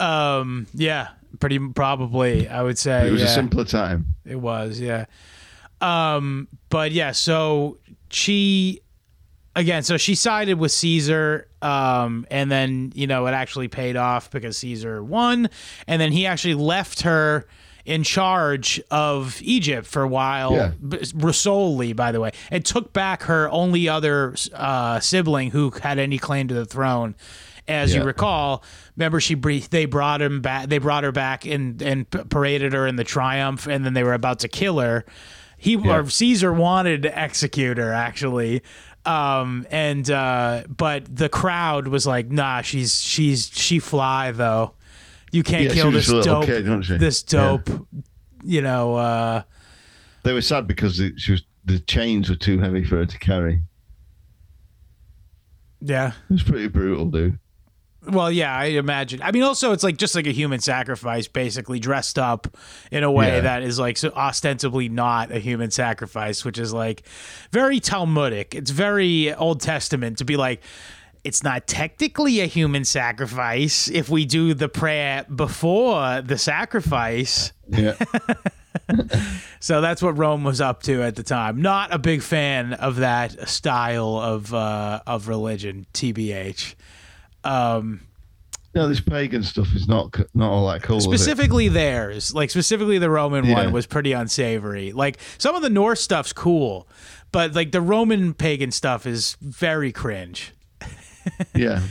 um. Yeah. Pretty probably, I would say. It was yeah. a simpler time. It was, yeah. Um, but yeah, so she again, so she sided with Caesar, um, and then you know it actually paid off because Caesar won, and then he actually left her in charge of Egypt for a while, Yeah. b- solely, by the way, and took back her only other uh, sibling who had any claim to the throne. As you recall, remember she they brought him back. They brought her back and and paraded her in the triumph, and then they were about to kill her. He or Caesar wanted to execute her actually, um, and uh, but the crowd was like, "Nah, she's she's she fly though. You can't Yeah, kill this dope, kid, this Yeah. dope." You know, uh, They were sad because the, she was the chains were too heavy for her to carry. yeah. It was pretty brutal, dude. Well, yeah, I imagine. I mean, also, it's like just like a human sacrifice, basically dressed up in a way Yeah. that is like so ostensibly not a human sacrifice, which is like very Talmudic. It's very Old Testament to be like, it's not technically a human sacrifice if we do the prayer before the sacrifice. Yeah. So that's what Rome was up to at the time. Not a big fan of that style of uh, of religion, tbh. Um, no, this pagan stuff is not not all that cool. specifically theirs like specifically the roman Yeah. one was pretty unsavory like some of the norse stuff's cool but like the roman pagan stuff is very cringe Yeah.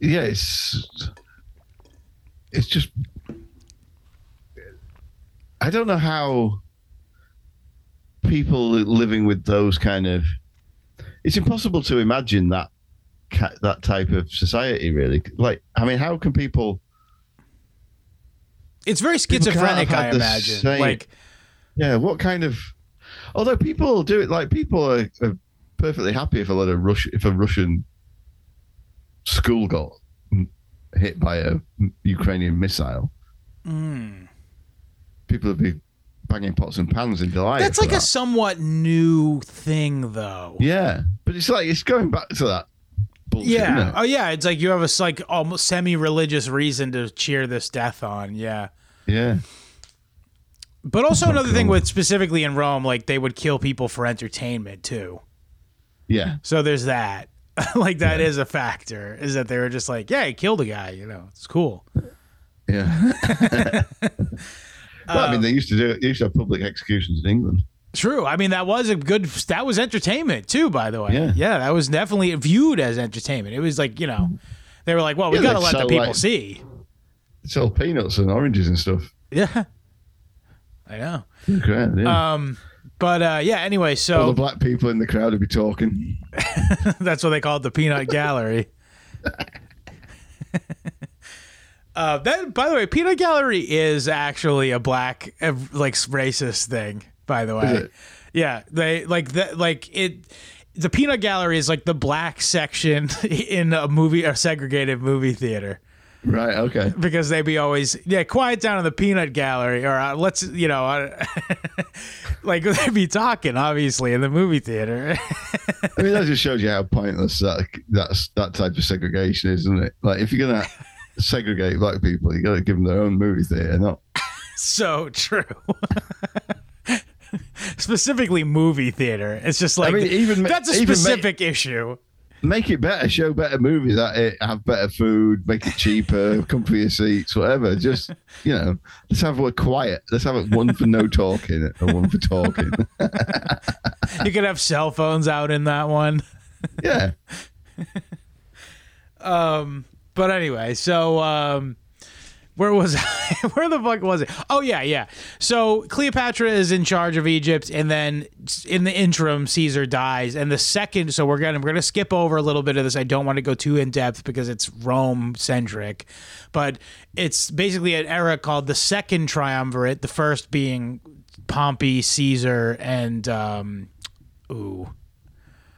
Yeah, it's it's just I don't know how people living with those kind of it's impossible to imagine that that type of society really. Like i mean how can people it's very schizophrenic i imagine. same- like yeah what kind of although people do it like people are, are perfectly happy if a lot of rush if a russian school got hit by a ukrainian missile. Mm. people would be banging pots and pans in delight that's like a somewhat new thing though. Yeah but it's like it's going back to that bullshit. Isn't yeah. It? oh yeah. It's like you have a like almost semi-religious reason to cheer this death on. Yeah. Yeah. But also another thing with specifically in rome like they would kill people for entertainment too. Yeah. So there's that. like that is a factor. Is that they were just like, yeah, he killed a guy. You know, it's cool. yeah. Well, i Um, mean they used to do they used to have public executions in england True. I mean, that was a good. That was entertainment too. By the way, Yeah. that was definitely viewed as entertainment. It was like you know, they were like, well, we Yeah, got to let the people like- see. sell peanuts and oranges and stuff Yeah, I know. Great, yeah. Um, but uh, yeah. Anyway, all so the black people in the crowd would be talking That's what they called the peanut gallery. uh, that, by the way, peanut gallery is actually a black, like racist thing. By the way, yeah, they like that, like it. The peanut gallery is like the black section in a movie, a segregated movie theater right okay because they'd be always yeah quiet down in the peanut gallery or uh, let's you know uh, like they be talking obviously in the movie theater I mean, that just shows you how pointless that that's that type of segregation is, isn't it? Like, if you're gonna segregate black people, you got to give them their own movie theater, not so true. Specifically, movie theater. It's just like mean, even that's a specific issue. make it better, show better movies at it, have better food, make it cheaper, comfier seats, whatever. Just you know, let's have a quiet. Let's have it one for no talking and one for talking. You could have cell phones out in that one. yeah, But But anyway, so um, where was I? where the fuck was it? Oh yeah, yeah. So Cleopatra is in charge of Egypt, and then in the interim, Caesar dies. And the second, so we're gonna we're gonna skip over a little bit of this. I don't want to go too in depth because it's Rome centric, but it's basically an era called the Second Triumvirate. The first being Pompey, Caesar, and um, ooh,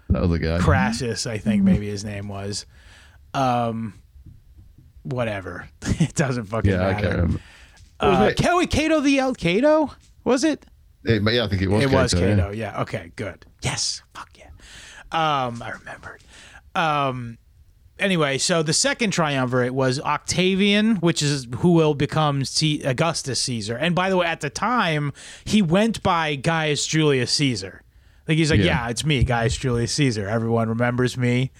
That other guy. Crassus, I think maybe his name was. Um, whatever. it doesn't fucking Yeah, I matter. can't remember. Uh? Ca- Cato the El Cato? Was it? It- but yeah, I think it was. it was Cato, yeah. Yeah. Okay. Good. Yes. Fuck yeah. Um, I remembered. Um, anyway, so the second triumvirate was Octavian, which is who will become C- Augustus Caesar. And by the way, at the time, he went by Gaius Julius Caesar. Like he's like, yeah, Yeah. it's me, Gaius Julius Caesar. Everyone remembers me,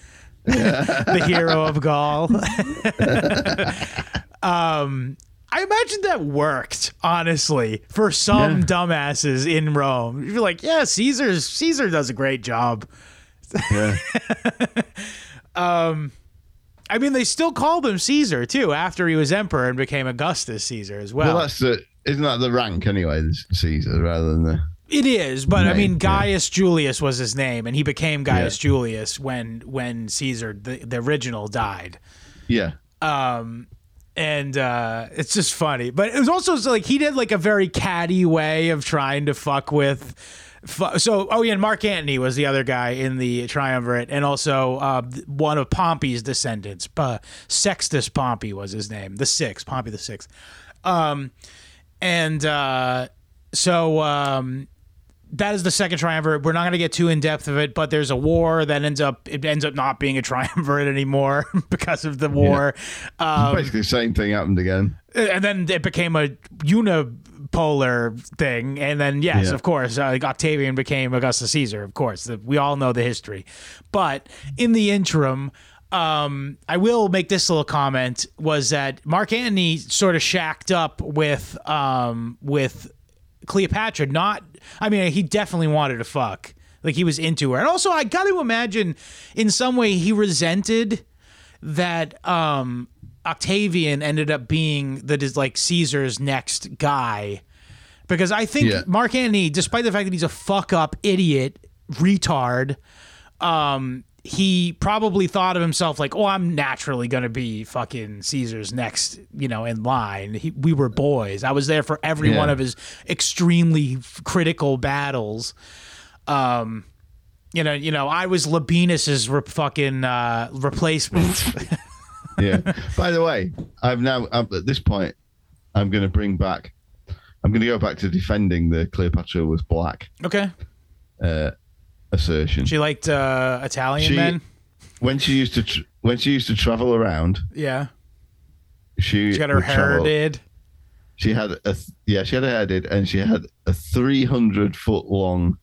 the hero of Gaul. um, I imagine that worked, honestly, for some Yeah. dumbasses in Rome. You're like, yeah, Caesar's Caesar does a great job. Yeah. I mean, they still called him Caesar too after he was emperor and became Augustus Caesar as well. Well, that's the. Isn't that the rank anyway, Caesar, rather than the. It is, but I mean, yeah. Gaius Julius was his name, and he became Gaius Yeah. Julius when when Caesar, the, the original, died. Yeah. um and uh it's just funny but it was also like he did like a very catty way of trying to fuck with fu- so oh yeah and mark antony was the other guy in the triumvirate and also uh one of pompey's descendants uh, sextus pompey was his name the sixth pompey the sixth um and uh so um that is the second triumvirate. We're not going to get too in depth of it, but there's a war that ends up it ends up not being a triumvirate anymore because of the war. Um, Basically, the same thing happened again. and then it became a unipolar thing. And then, yes, Yeah. of course, uh, Octavian became Augustus Caesar. Of course, the, we all know the history. But in the interim, um, I will make this little comment: was that Mark Antony sort of shacked up with um, with Cleopatra? Not, I mean, he definitely wanted to fuck. Like he was into her, and also I got to imagine, in some way, he resented that um Octavian ended up being that is like Caesar's next guy. Because I think Yeah. Mark Antony, despite the fact that he's a fuck up idiot, retard, um, he probably thought of himself like, "Oh, I'm naturally gonna be fucking Caesar's next, you know, in line." He, we were boys. I was there for every Yeah. one of his extremely critical battles. Um, you know, you know, I was Labienus's re- fucking uh, replacement. Yeah. By the way, I've now I'm, at this point, I'm going to bring back. I'm going to go back to defending the Cleopatra was black okay. uh, assertion. She liked uh, Italian She- men. when she used to tr- when she used to travel around, Yeah, she she got her would hair travel- did. She had a th- yeah, she had her hair did, and she had a 300 foot long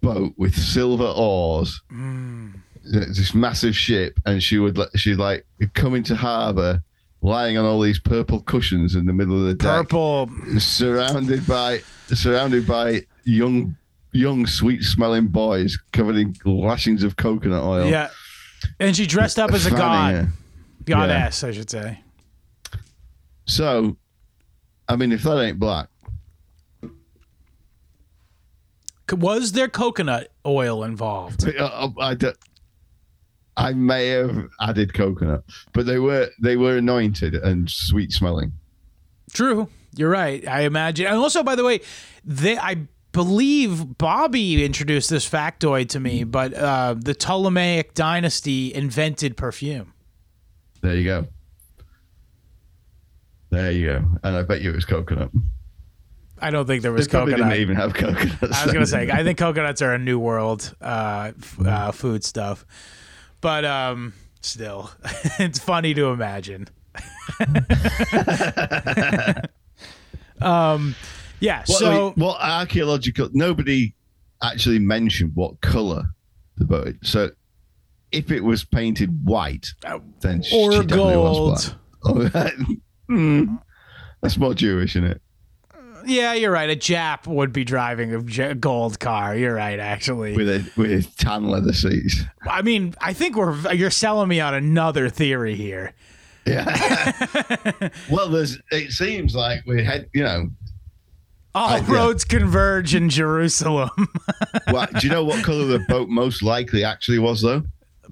boat with silver oars. Mm. This massive ship, and she would she'd like come into harbour, lying on all these purple cushions in the middle of the deck, Purple. surrounded by surrounded by young young sweet smelling boys covered in lashings of coconut oil. Yeah, and she dressed up as a god, her. goddess, I should say. So, I mean, if that ain't black, Was there coconut oil involved? Uh, uh, I, I, I may have added coconut, but they were they were anointed and sweet smelling. True, you're right. I imagine, and also, by the way, they I believe Bobby introduced this factoid to me, but uh, the Ptolemaic dynasty invented perfume. There you go. There you go. And I bet you it was coconut. I don't think there was probably coconut. didn't even have coconut. I was gonna say, I think coconuts are a new world uh, f- uh, food stuff, but um, still, it's funny to imagine. um, yeah. What, so what archaeological? Nobody actually mentioned what color the boat. So if it was painted white, Uh, then she or was gold. black. Oh, Hmm. that's more Jewish, isn't it? Yeah, you're right. A Jap would be driving a gold car. You're right, actually. with a with tan leather seats. I mean, I think we're you're selling me on another theory here. Yeah. well, there's. It seems like we had, you know. All I- yeah. roads converge in Jerusalem. What, do you know what color the boat most likely actually was though?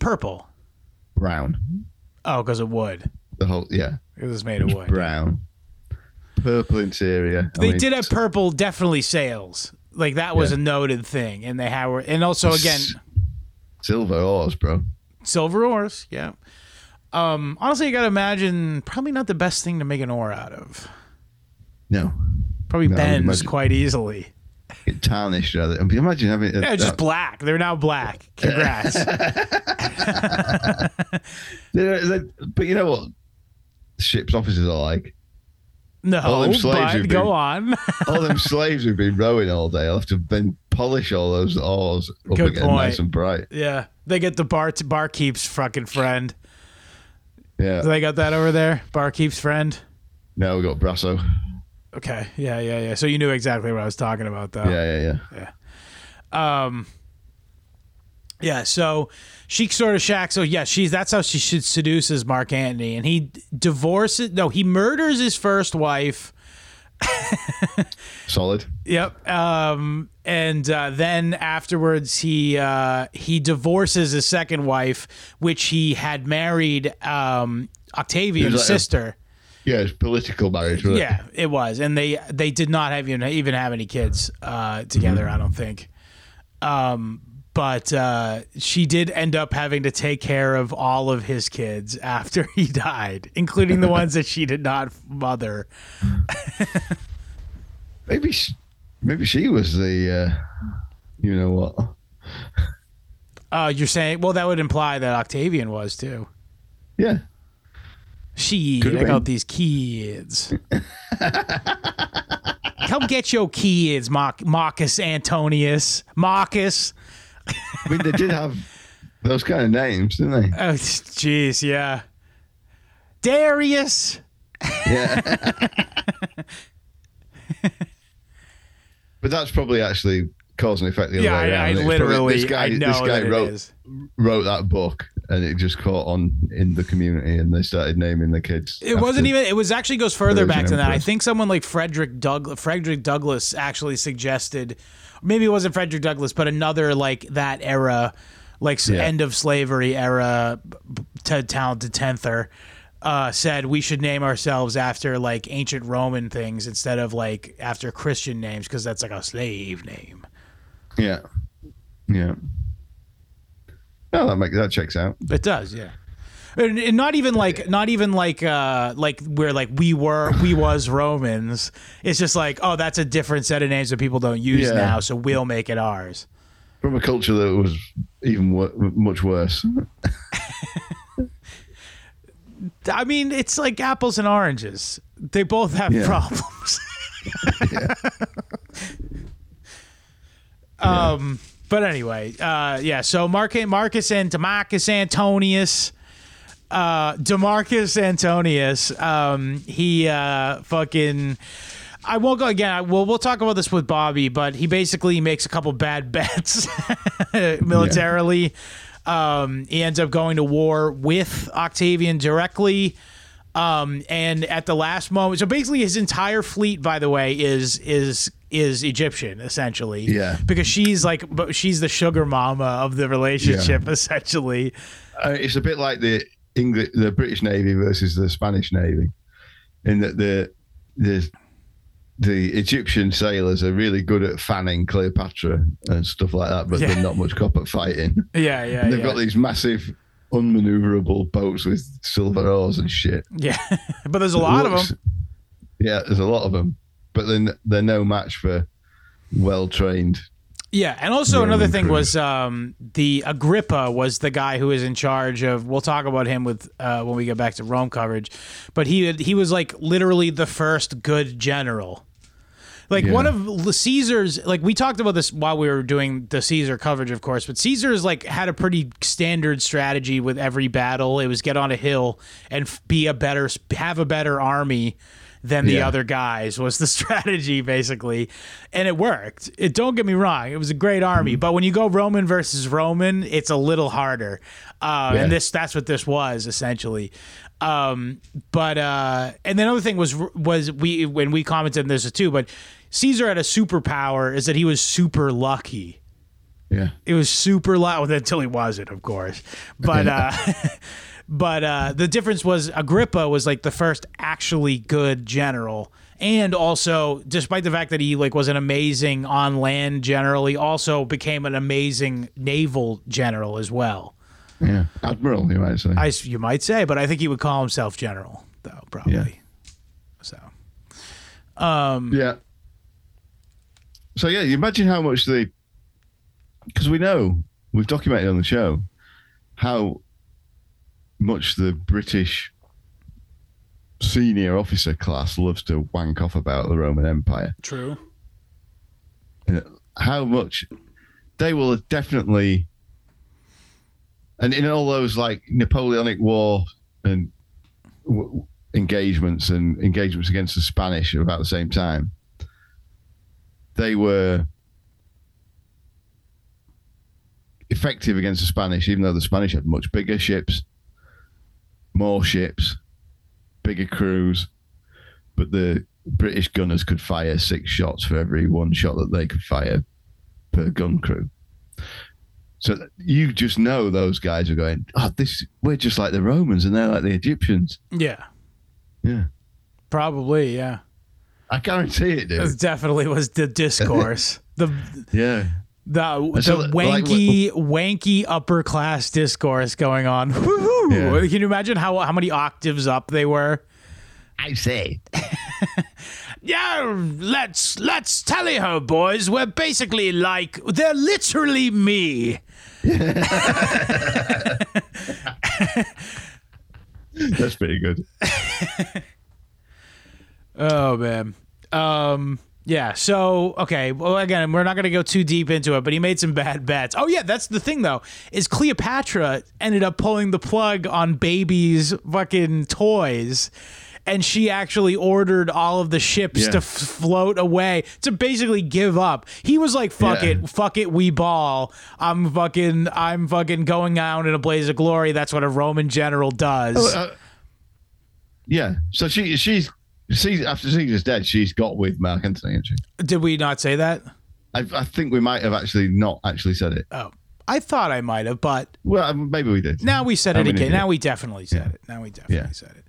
Purple. Brown. Oh, because of wood. The whole yeah, It was made of wood. brown, purple interior. I They mean, did have purple, definitely sails. Like that was Yeah. a noted thing, and they had, and also again, silver oars, bro. silver oars. Yeah. Um, honestly, you got to imagine probably not the best thing to make an oar out of. No, Probably No, bends imagine- quite easily. get tarnished. Rather. Imagine having. Yeah, just black. They're now black. Congrats. They're- they're- but you know what? Ships officers are like. no, All them slaves but go been- on. All them slaves who've been rowing all day. I'll have to then polish all those oars up Good again, point. nice and bright. yeah, they get the bar barkeep's fucking friend. Yeah. They got that over there. Barkeep's friend. No, we got Brasso. Okay. Yeah, yeah, yeah. So you knew exactly what I was talking about, though. Yeah, yeah, yeah. Yeah. Um. Yeah, so she sort of shacks. So yeah, she's that's how she should seduces Mark Antony, and he divorces. No, he murders his first wife. Solid. Yep. Um, and uh, then afterwards, he uh, he divorces his second wife, which he had married um, Octavian's like sister. Yeah, it's political marriage. Wasn't Yeah, it was, and they they did not have even even have any kids uh, together. I don't think. Um, but uh, she did end up having to take care of all of his kids after he died, including the ones that she did not mother. Maybe, she, maybe she was the. Uh, you know what? Uh, you're saying, well, that would imply that Octavian was too. Yeah. She, Could've I got these kids. Come get your kids, Mar- Marcus Antonius. Marcus. I mean, they did have those kind of names, didn't they? Oh, jeez, yeah. Darius. Yeah. but that's probably actually cause and effect the other Yeah, way I, I around. It's probably- literally, this guy, I know this guy wrote wrote that book, and it just caught on in the community, and they started naming the kids. It wasn't even. It was actually goes further back than that. I think someone like Frederick Douglass, Frederick Douglass actually suggested, maybe it wasn't Frederick Douglass, but another like that era, like Yeah. end of slavery era, Ted talented tenther, uh, said we should name ourselves after like ancient Roman things instead of like after Christian names because that's like a slave name. Yeah. Yeah. No, that make, that checks out. It does, yeah. And, and not even like not even like uh like where like we were we was Romans. It's just like oh that's a different set of names that people don't use Yeah. now, so we'll make it ours. From a culture that was even wor- much worse. I mean, it's like apples and oranges. They both have Yeah. problems. um, but anyway, uh, yeah. So Mark, Marcus and Demarcus Antonius, uh, Demarcus Antonius, um, he uh, fucking. I won't go again. I, we'll we'll talk about this with Bobby, but he basically makes a couple bad bets militarily. Um, he ends up going to war with Octavian directly. Um, and at the last moment, so basically his entire fleet, by the way, is is is Egyptian essentially. Yeah. Because she's like, but she's the sugar mama of the relationship essentially. Uh, it's a bit like the English, the British Navy versus the Spanish Navy, in that the the the Egyptian sailors are really good at fanning Cleopatra and stuff like that, but Yeah. they're not much cop at fighting. Yeah, yeah, And they've yeah. got these massive, unmaneuverable boats with silver oars and shit. yeah. but there's a lot of them. Yeah, there's a lot of them, but then they're no match for well trained. Yeah, and also Roman another thing crew. was um, the Agrippa was the guy who was in charge of. We'll talk about him with uh, when we get back to Rome coverage, but he he was like literally the first good general. Like Yeah. one of the Caesar's, like we talked about this while we were doing the Caesar coverage, of course. But Caesar's like had a pretty standard strategy with every battle. It was get on a hill and be a better, have a better army than the Yeah. other guys was the strategy basically and it worked it don't get me wrong it was a great Mm-hmm. army but when you go roman versus roman it's a little harder uh, Yeah. and this that's what this was essentially um, but uh, and then other thing was was we when we commented on this too but caesar had a superpower is that he was super lucky Yeah. it was super loud until he wasn't, of course. But uh, but uh, the difference was Agrippa was like the first actually good general, and also despite the fact that he like was an amazing on land general, he also became an amazing naval general as well. Yeah. Admiral, you might say. I you might say, but I think he would call himself general though, probably. Yeah. So Yeah. So yeah, you imagine how much the because we know we've documented on the show how much the British senior officer class loves to wank off about the Roman Empire. true. How much they will definitely and in all those like Napoleonic War and w- engagements and engagements against the Spanish at about the same time, they were effective against the Spanish, even though the Spanish had much bigger ships, more ships, bigger crews, but the British gunners could fire six shots for every one shot that they could fire per gun crew. So you just know those guys are going, oh, this we're just like the Romans and they're like the Egyptians. Yeah, Yeah. probably. Yeah, I guarantee it, dude. definitely was the discourse. the Yeah. the the so, like, wanky wanky upper class discourse going on. Yeah. Can you imagine how how many octaves up they were? I say. Yeah, let's let's tally ho, boys. We're basically like they're literally me. That's pretty good. Oh man. Um yeah, so okay, well again, we're not going to go too deep into it, but he made some bad bets. Oh yeah, that's the thing though. Is Cleopatra ended up pulling the plug on baby's fucking toys. And she actually ordered all of the ships Yeah. to f- float away to basically give up. He was like, "Fuck Yeah. it, fuck it, we ball. I'm fucking, I'm fucking going out in a blaze of glory. That's what a Roman general does." Uh, yeah. So she she's she's after Caesar's dead, she's got with Mark Antony, hasn't she? Did we not say that? I, I think we might have actually not actually said it. Oh, I thought I might have, but Well, um, maybe we did. Now we said it again. yeah. Now we definitely said it. Now we definitely Yeah. said it.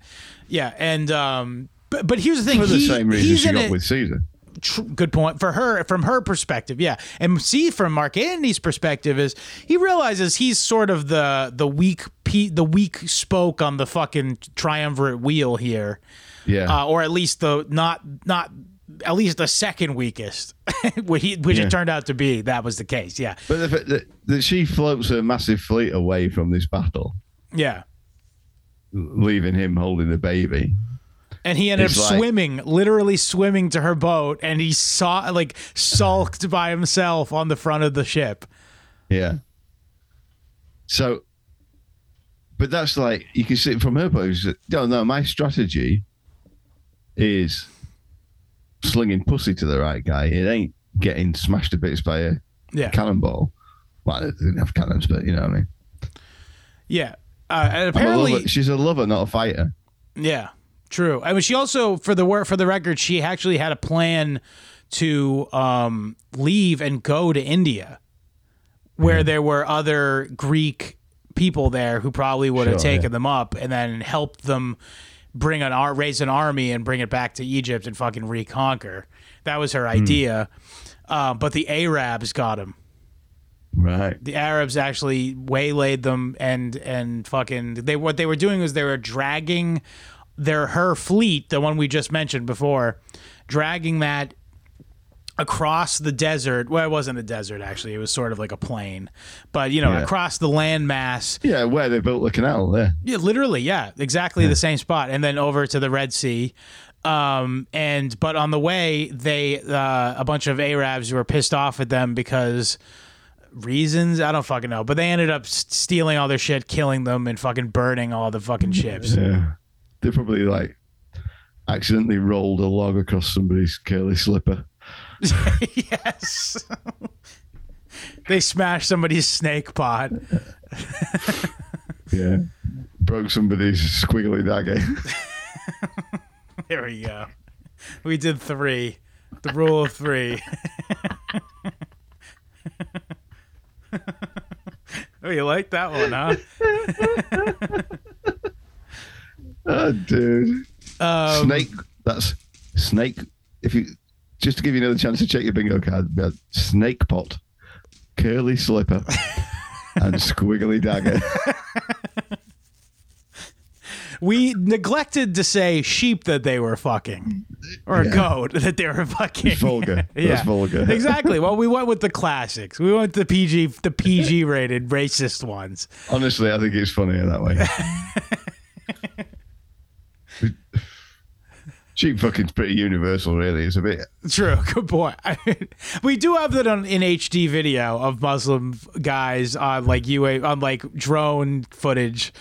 Yeah, and um, but but here's the thing. For the he, same reason she got it. with Caesar. tr- good point for her from her perspective. Yeah, and see from Mark Antony's perspective is he realizes he's sort of the the weak pe- the weak spoke on the fucking triumvirate wheel here, Yeah. uh, or at least the not not. At least the second weakest, which, he, which Yeah. it turned out to be. That was the case. Yeah, but the, that, that she floats a massive fleet away from this battle, yeah. leaving him holding the baby. And he ended up It's like- swimming, literally swimming to her boat, and he saw like sulked by himself on the front of the ship. Yeah. So, but that's like you can see it from her point. No, no, my strategy is slinging pussy to the right guy. It ain't getting smashed to bits by a Yeah, cannonball. Well, they didn't have cannons, but you know what I mean. yeah. Uh, and I'm a apparently. She's a lover, not a fighter. yeah, true. I mean, she also, for the work, for the record, she actually had a plan to um, leave and go to India, where there were other Greek people there who probably would have Sure, taken yeah. them up and then helped them bring an ar- raise an army and bring it back to Egypt and fucking reconquer. That was Hmm. her idea. Uh, but the Arabs got him. Right. the Arabs actually waylaid them and and fucking they what they were doing was they were dragging their her fleet, the one we just mentioned before, dragging that across the desert. Well, it wasn't a desert actually; it was sort of like a plain, but you know, Yeah. across the landmass. Yeah, where they built the canal there. Yeah, literally, yeah, exactly the same spot, and then over to the Red Sea. Um, and but on the way, they uh, a bunch of Arabs were pissed off at them because reasons I don't fucking know, but they ended up stealing all their shit, killing them, and fucking burning all the fucking ships. Yeah. They're probably like, accidentally rolled a log across somebody's curly slipper. yes. they smashed somebody's snake pot. Yeah. Broke somebody's squiggly dagger. There we go. We did three. The rule of three. oh, you like that one, huh? oh, dude. Um, snake. That's snake. If you just to give you another chance to check your bingo card, we had snake pot, curly slipper, and squiggly dagger. We neglected to say sheep that they were fucking, or Yeah. goat that they were fucking. vulgar. Yeah, That's vulgar. exactly. Well, we went with the classics. We went the PG, the PG rated racist ones. Honestly, I think it's funnier that way. Cheap fucking's pretty universal, really. It's a bit. True. Good point. We do have that on in HD video of Muslim guys on like UA on like drone footage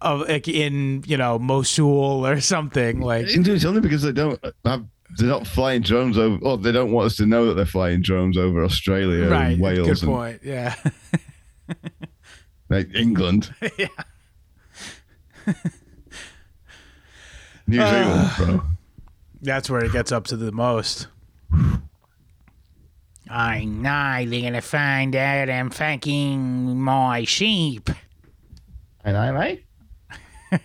of like in you know Mosul or something like. It's only because they don't have. They're not flying drones over. Or they don't want us to know that they're flying drones over Australia Right. and Wales Good and point. Yeah. like, England. yeah. New Zealand, bro. Uh, That's where it gets up to the most. I know they're gonna find out I'm fucking my sheep. And I mate.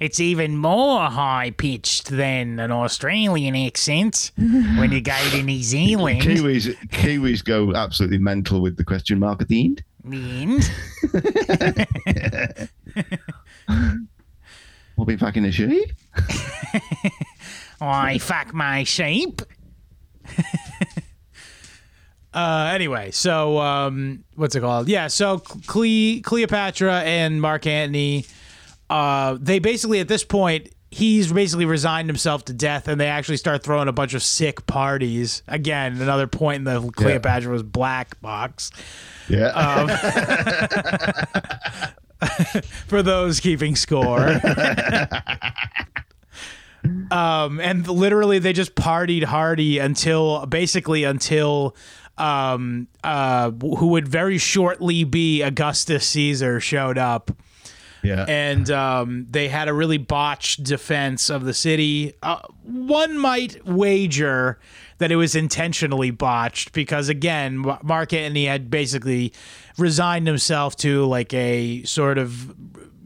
It's even more high pitched than an Australian accent when you go to New Zealand. Kiwis, Kiwis go absolutely mental with the question mark at the end. And We'll be fucking a sheep. I fuck my sheep. uh, anyway, so um, what's it called? Yeah, so Cle- Cleopatra and Mark Antony, uh, they basically at this point. He's basically resigned himself to death, and they actually start throwing a bunch of sick parties. Again, another point in the Cleopatra was black box. Yeah. for those keeping score. Um, and literally, they just partied hardy until basically until um, uh, who would very shortly be Augustus Caesar showed up. yeah. And um, they had a really botched defense of the city. Uh, one might wager that it was intentionally botched because, again, Ma- Mark Antony had basically resigned himself to like a sort of,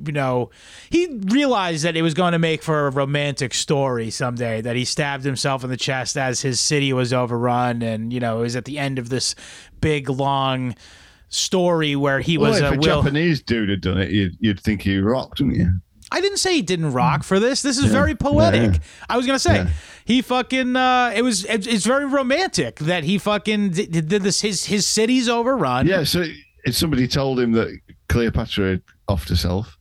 you know, he realized that it was going to make for a romantic story someday. That he stabbed himself in the chest as his city was overrun, and you know, it was at the end of this big long story where he well, was if a a will. Japanese dude had done it, you'd, you'd think he rocked, wouldn't you? I didn't say he didn't rock for this. This is very poetic. yeah. I was gonna say Yeah. he fucking. Uh, it was. It, it's very romantic that he fucking did, did this. His his city's overrun. Yeah, so if somebody told him that Cleopatra had offed herself,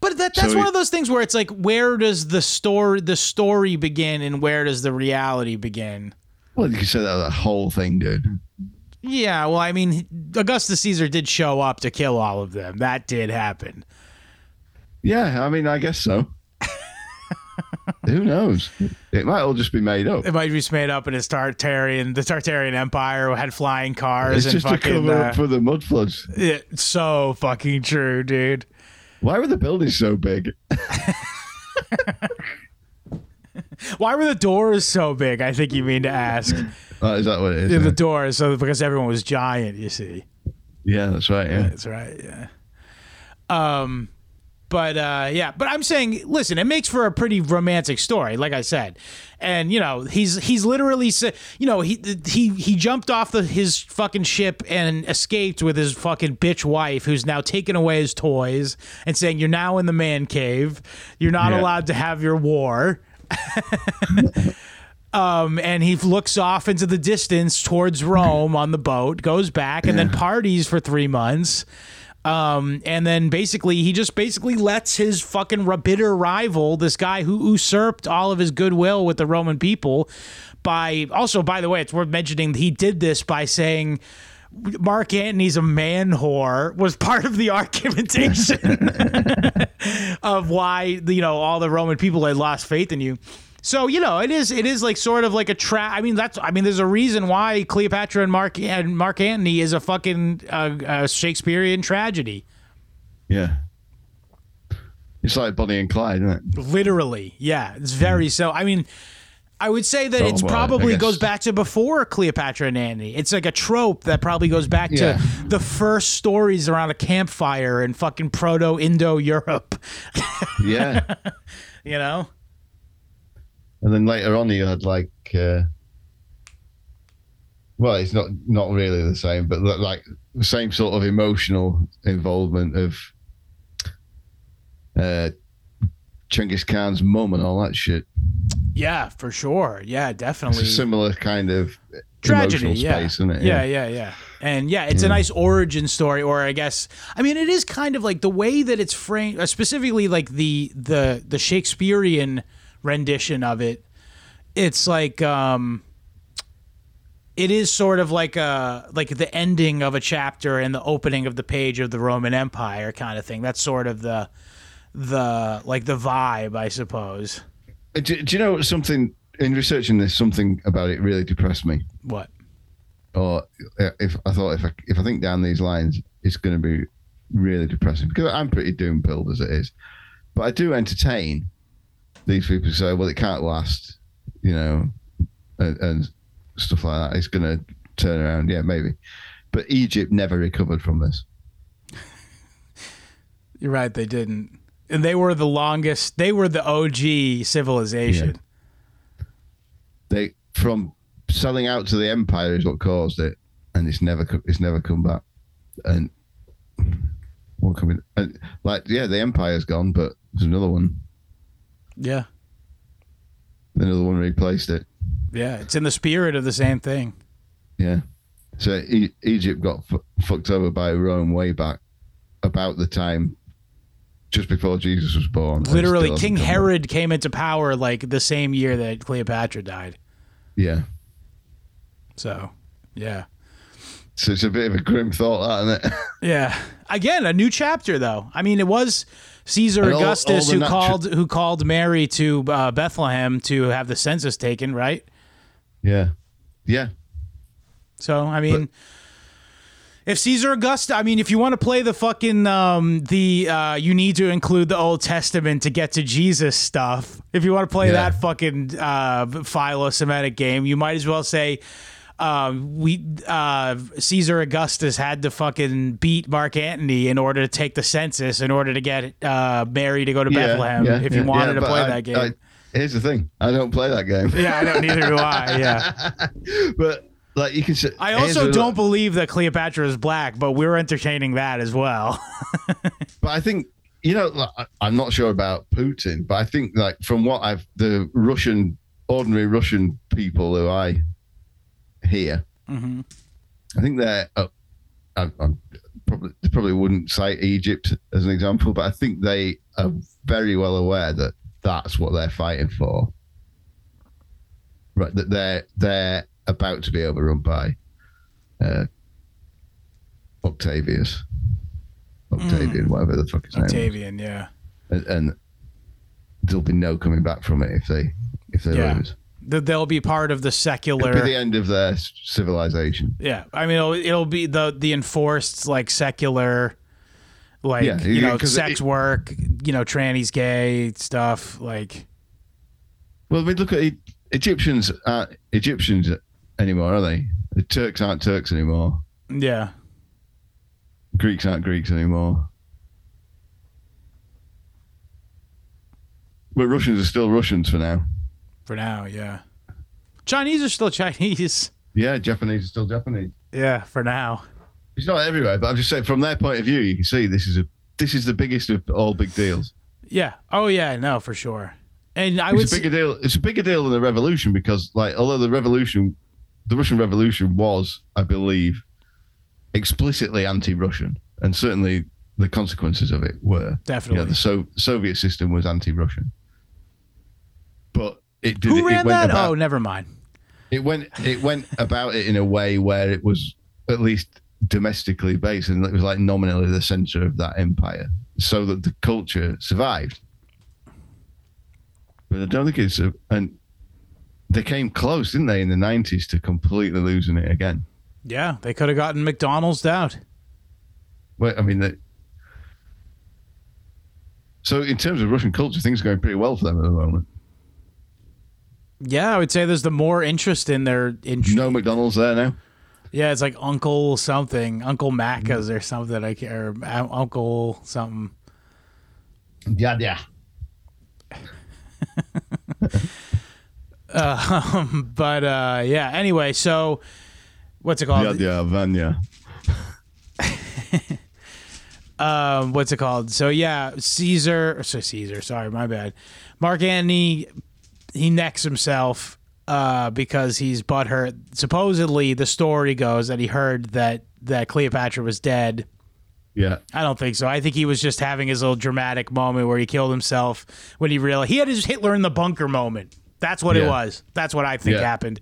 But that that's So one of those things where it's like, where does the story the story begin and where does the reality begin? well, you said that that whole thing, dude. Yeah, well, I mean, Augustus Caesar did show up to kill all of them. That did happen. Yeah, I mean, I guess so. Who knows? It might all just be made up. It might be made up in his Tartarian. The Tartarian Empire had flying cars It's and just fucking. cover uh, up for the mud floods. It's so fucking true, dude. Why were the buildings so big? Why were the doors so big? I think you mean to ask. Oh, is that what it is? Yeah, the doors, so because everyone was giant, you see. Yeah, that's right. Yeah. That's right. Yeah. Um, but uh, yeah, but I'm saying, listen, it makes for a pretty romantic story, like I said, and you know, he's he's literally, you know, he he he jumped off the his fucking ship and escaped with his fucking bitch wife, who's now taking away his toys and saying, "You're now in the man cave. You're not Yeah. allowed to have your war." Um, and he looks off into the distance towards Rome on the boat, goes back, and then parties for three months. Um, and then basically, he just basically lets his fucking bitter rival, this guy who usurped all of his goodwill with the Roman people, by also, by the way, it's worth mentioning he did this by saying, Mark Antony's a man whore was part of the argumentation of why you know all the Roman people had lost faith in you. So you know it is it is like sort of like a trap. I mean that's I mean there's a reason why Cleopatra and Mark and Mark Antony is a fucking uh, uh, Shakespearean tragedy. Yeah. It's like Bonnie and Clyde, isn't it? Literally, yeah, it's very so. I mean, I would say that So, it's well, probably goes back to before Cleopatra and Antony. It's like a trope that probably goes back Yeah. to the first stories around a campfire in fucking proto Indo Europe. Yeah. You know? And then later on, you had like, uh, well, it's not not really the same, but like the same sort of emotional involvement of uh, Genghis Khan's mum and all that shit. Yeah, for sure. Yeah, It's definitely. a similar kind of Tragedy, emotional yeah. space, isn't it? Yeah, yeah, yeah. And yeah, it's a nice origin story, or I guess I mean it is kind of like the way that it's framed, specifically like the the the Shakespearean rendition of it. It's like um, it is sort of like a like the ending of a chapter and the opening of the page of the Roman Empire kind of thing. That's sort of the the like the vibe, I suppose. Uh, Do, do you know something in researching this? Something about it really depressed me. What? Or uh, if I thought if I if I think down these lines, it's going to be really depressing because I'm pretty doom pilled as it is. But I do entertain these people say, "Well, it can't last," you know, and, and stuff like that. It's going to turn around. Yeah, maybe. But Egypt never recovered from this. You're right, they didn't. And they were the longest, they were the OG civilization. They from selling out to the empire is what caused it, and it's never it's never come back. And what coming? And like yeah, the empire's gone, but there's another one. Yeah. Another one replaced it. Yeah. It's in the spirit of the same thing. Yeah. So e- Egypt got fu- fucked over by Rome way back about the time just before Jesus was born. Literally, King. Herod came into power like the same year that Cleopatra died. Yeah. So, yeah. So it's a bit of a grim thought, isn't it? Yeah. Again, a new chapter though. I mean, it was Caesar all- Augustus all who called who called Mary to uh, Bethlehem to have the census taken, right? yeah. Yeah. So I mean, if Caesar Augustus, I mean, if you want to play the fucking um, the uh, you need to include the Old Testament to get to Jesus stuff. If you want to play Yeah. that fucking uh, philo-Semitic game, you might as well say. Um, we uh, Caesar Augustus had to fucking beat Mark Antony in order to take the census, in order to get uh, Mary to go to Bethlehem. Yeah, if you yeah, wanted yeah, to play I- that game, I- here's the thing: I don't play that game. yeah, I know. Neither do I. Yeah. but like you can. say- I also don't believe that Cleopatra is black, but we're entertaining that as well. But I think you know, like, I'm not sure about Putin, but I think like from what I've the Russian ordinary Russian people who I hear, Mhm. I think they're. Uh, I, I'm probably probably wouldn't cite Egypt as an example, but I think they are very well aware that that's what they're fighting for. Right, that they're they're about to be overrun by uh, Octavius, Octavian, whatever the fuck his name. Octavian, yeah. and, and there'll be no coming back from it if they if they Yeah. lose. That they'll be part of the It'll secular. be the end of their civilization. yeah, I mean, it'll, it'll be the the enforced like secular, like Yeah, you know, sex it- work, you know, trannies, gay stuff. Like, Well, I mean, look at Egyptians. Aren't Egyptians anymore, are they? The Turks aren't Turks anymore. yeah, Greeks aren't Greeks anymore. But Russians are still Russians for now. For now, yeah. Chinese are still Chinese. Yeah, Japanese are still Japanese. Yeah, for now. It's not everywhere, but I'm just saying from their point of view, you can see this is a this is the biggest of all big deals. Yeah. Oh yeah, no, for sure. And I would it's a bigger deal. It's a bigger deal than the revolution because, like, although the revolution, the Russian Revolution was, I believe, explicitly anti-Russian, and certainly the consequences of it were. You definitely. know, the so- Soviet system was anti-Russian, it did. Who it ran went that? About, oh, never mind. It went. It went about it in a way where it was at least domestically based, and it was like nominally the center of that empire, so that the culture survived. But I don't think it's a, and they came close, didn't they, in the nineties to completely losing it again. Yeah, they could have gotten McDonald's out. Well, I mean, they, so in terms of Russian culture, things are going pretty well for them at the moment. Yeah, I would say there's the more interest in their in No McDonald's there now. Yeah, it's like Uncle something, Uncle Macca's or something. I can't, or uh, Uncle something. Yeah, yeah. Um, but uh, yeah. Anyway, so what's it called? Yeah, yeah, Vanya. um, what's it called? So yeah, Caesar. So Caesar. Sorry, my bad. Mark Antony, he necks himself uh, because he's butthurt. Supposedly, the story goes that he heard that that Cleopatra was dead. Yeah, I don't think so. I think he was just having his little dramatic moment where he killed himself when he realized he had his Hitler in the bunker moment. That's what it was. That's what I think Yeah. happened.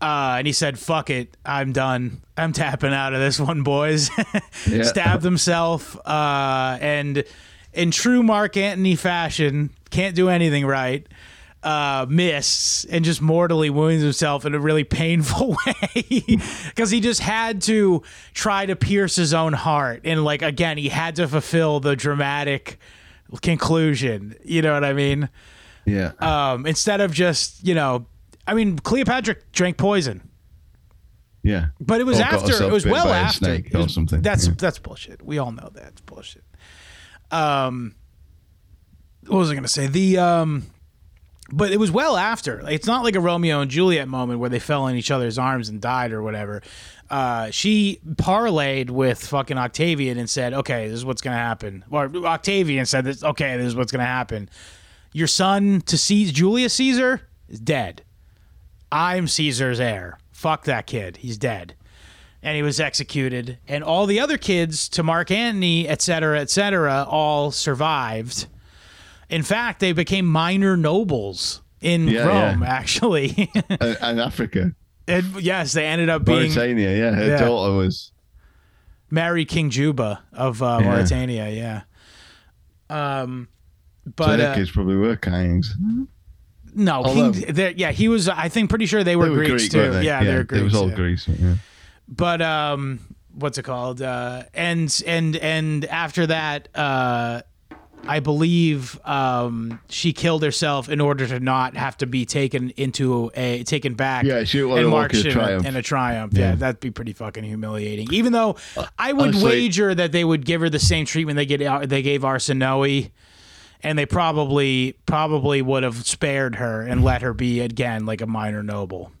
Uh, and he said, "Fuck it, I'm done. I'm tapping out of this one, boys." Yeah. Stabbed himself, uh, and in true Mark Antony fashion, can't do anything right. Uh, missed and just mortally wounds himself in a really painful way. Because he just had to try to pierce his own heart. And like again he had to fulfill the dramatic conclusion. You know what i mean? Yeah. um, instead of just you know i mean cleopatra drank poison. Yeah. but it was Or after it was well after. or something. that's Yeah. that's bullshit. We all know that's bullshit. Um what was i gonna say? The um but it was well after it's not like a romeo and juliet moment where they fell in each other's arms and died or whatever uh, she parlayed with fucking Octavian and said, "Okay, this is what's gonna happen." Or Octavian said, "This okay, this is what's gonna happen. Your son to see Julius Caesar is dead. I'm Caesar's heir. Fuck that kid. He's dead." And he was executed. And all the other kids to Mark Antony, et cetera, et cetera, all survived. In fact, they became minor nobles in Yeah, Rome, yeah. actually. and, and Africa, and yes, they ended up being Mauritania. Yeah, her Yeah. daughter was. married King Juba of uh, Mauritania. Yeah. Um, So but their uh, kids probably were Kangs. no, although- King. Yeah, he was. I think pretty sure they were, They were Greeks Greek, too. they? Yeah, they were Greeks. It was all yeah. Greece. Yeah. But um, what's it called? Uh, and and and after that, uh, I believe um, she killed herself in order to not have to be taken into a taken back. Yeah, she and marched in a triumph. A, in a triumph. Yeah. Yeah. that'd be pretty fucking humiliating. Even though I would honestly- wager that they would give her the same treatment they get they gave Arsinoe. And they probably probably would have spared her and let her be again like a minor noble.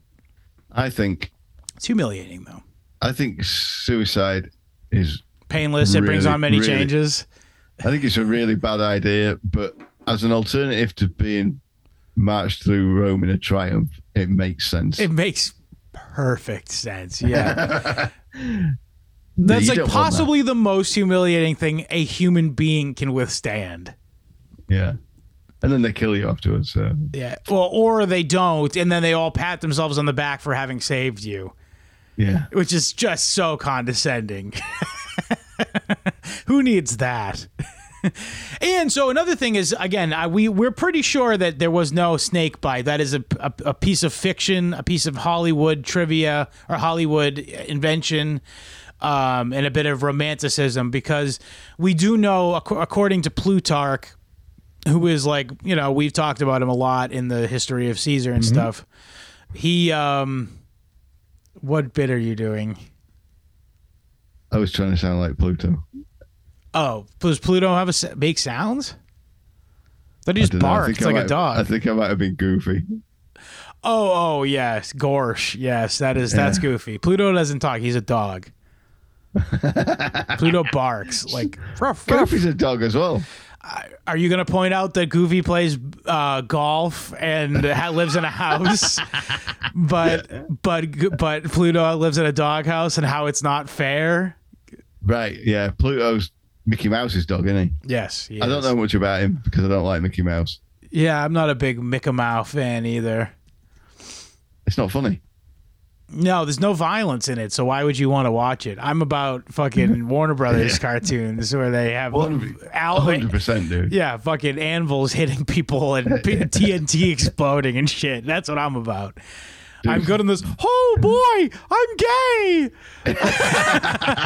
I think. It's humiliating though. I think suicide is. Painless. it brings on many really- changes. I think it's a really bad idea, but as an alternative to being marched through Rome in a triumph, it makes sense. It makes perfect sense. Yeah. That's like want that. possibly the most humiliating thing a human being can withstand. Yeah. And then they kill you afterwards. So. Yeah. Well, or they don't, and then they all pat themselves on the back for having saved you, Yeah. which is just so condescending. Who needs that? and so another thing is again, I, we we're pretty sure that there was no snake bite. That is a, a, a piece of fiction, a piece of Hollywood trivia or Hollywood invention. Um, and a bit of romanticism because we do know, ac- according to Plutarch, who is like you know we've talked about him a lot in the history of Caesar and stuff. He um, what bit are you doing? I was trying to sound like Pluto. Oh, does Pluto have a make sounds? That he just. Barks like a dog. I think I might have been goofy. oh, oh yes, Gorsh. Yes, that is that's goofy. Pluto doesn't talk. He's a dog. Pluto barks like. Ruff, ruff. Goofy's a dog as well. Are you going to point out that Goofy plays uh, golf and lives in a house, but but but Pluto lives in a doghouse and how it's not fair? Right. Yeah. Pluto's Mickey Mouse's dog, isn't he? Yes, he I don't is. know much about him because I don't like Mickey Mouse. Yeah, I'm not a big Mickey Mouse fan either. It's not funny. No, there's no violence in it, so why would you want to watch it? I'm about fucking Warner Brothers cartoons where they have al- 100%, dude. yeah, fucking anvils hitting people and TNT exploding and shit. That's what I'm about. I'm good in this. Oh boy, I'm gay.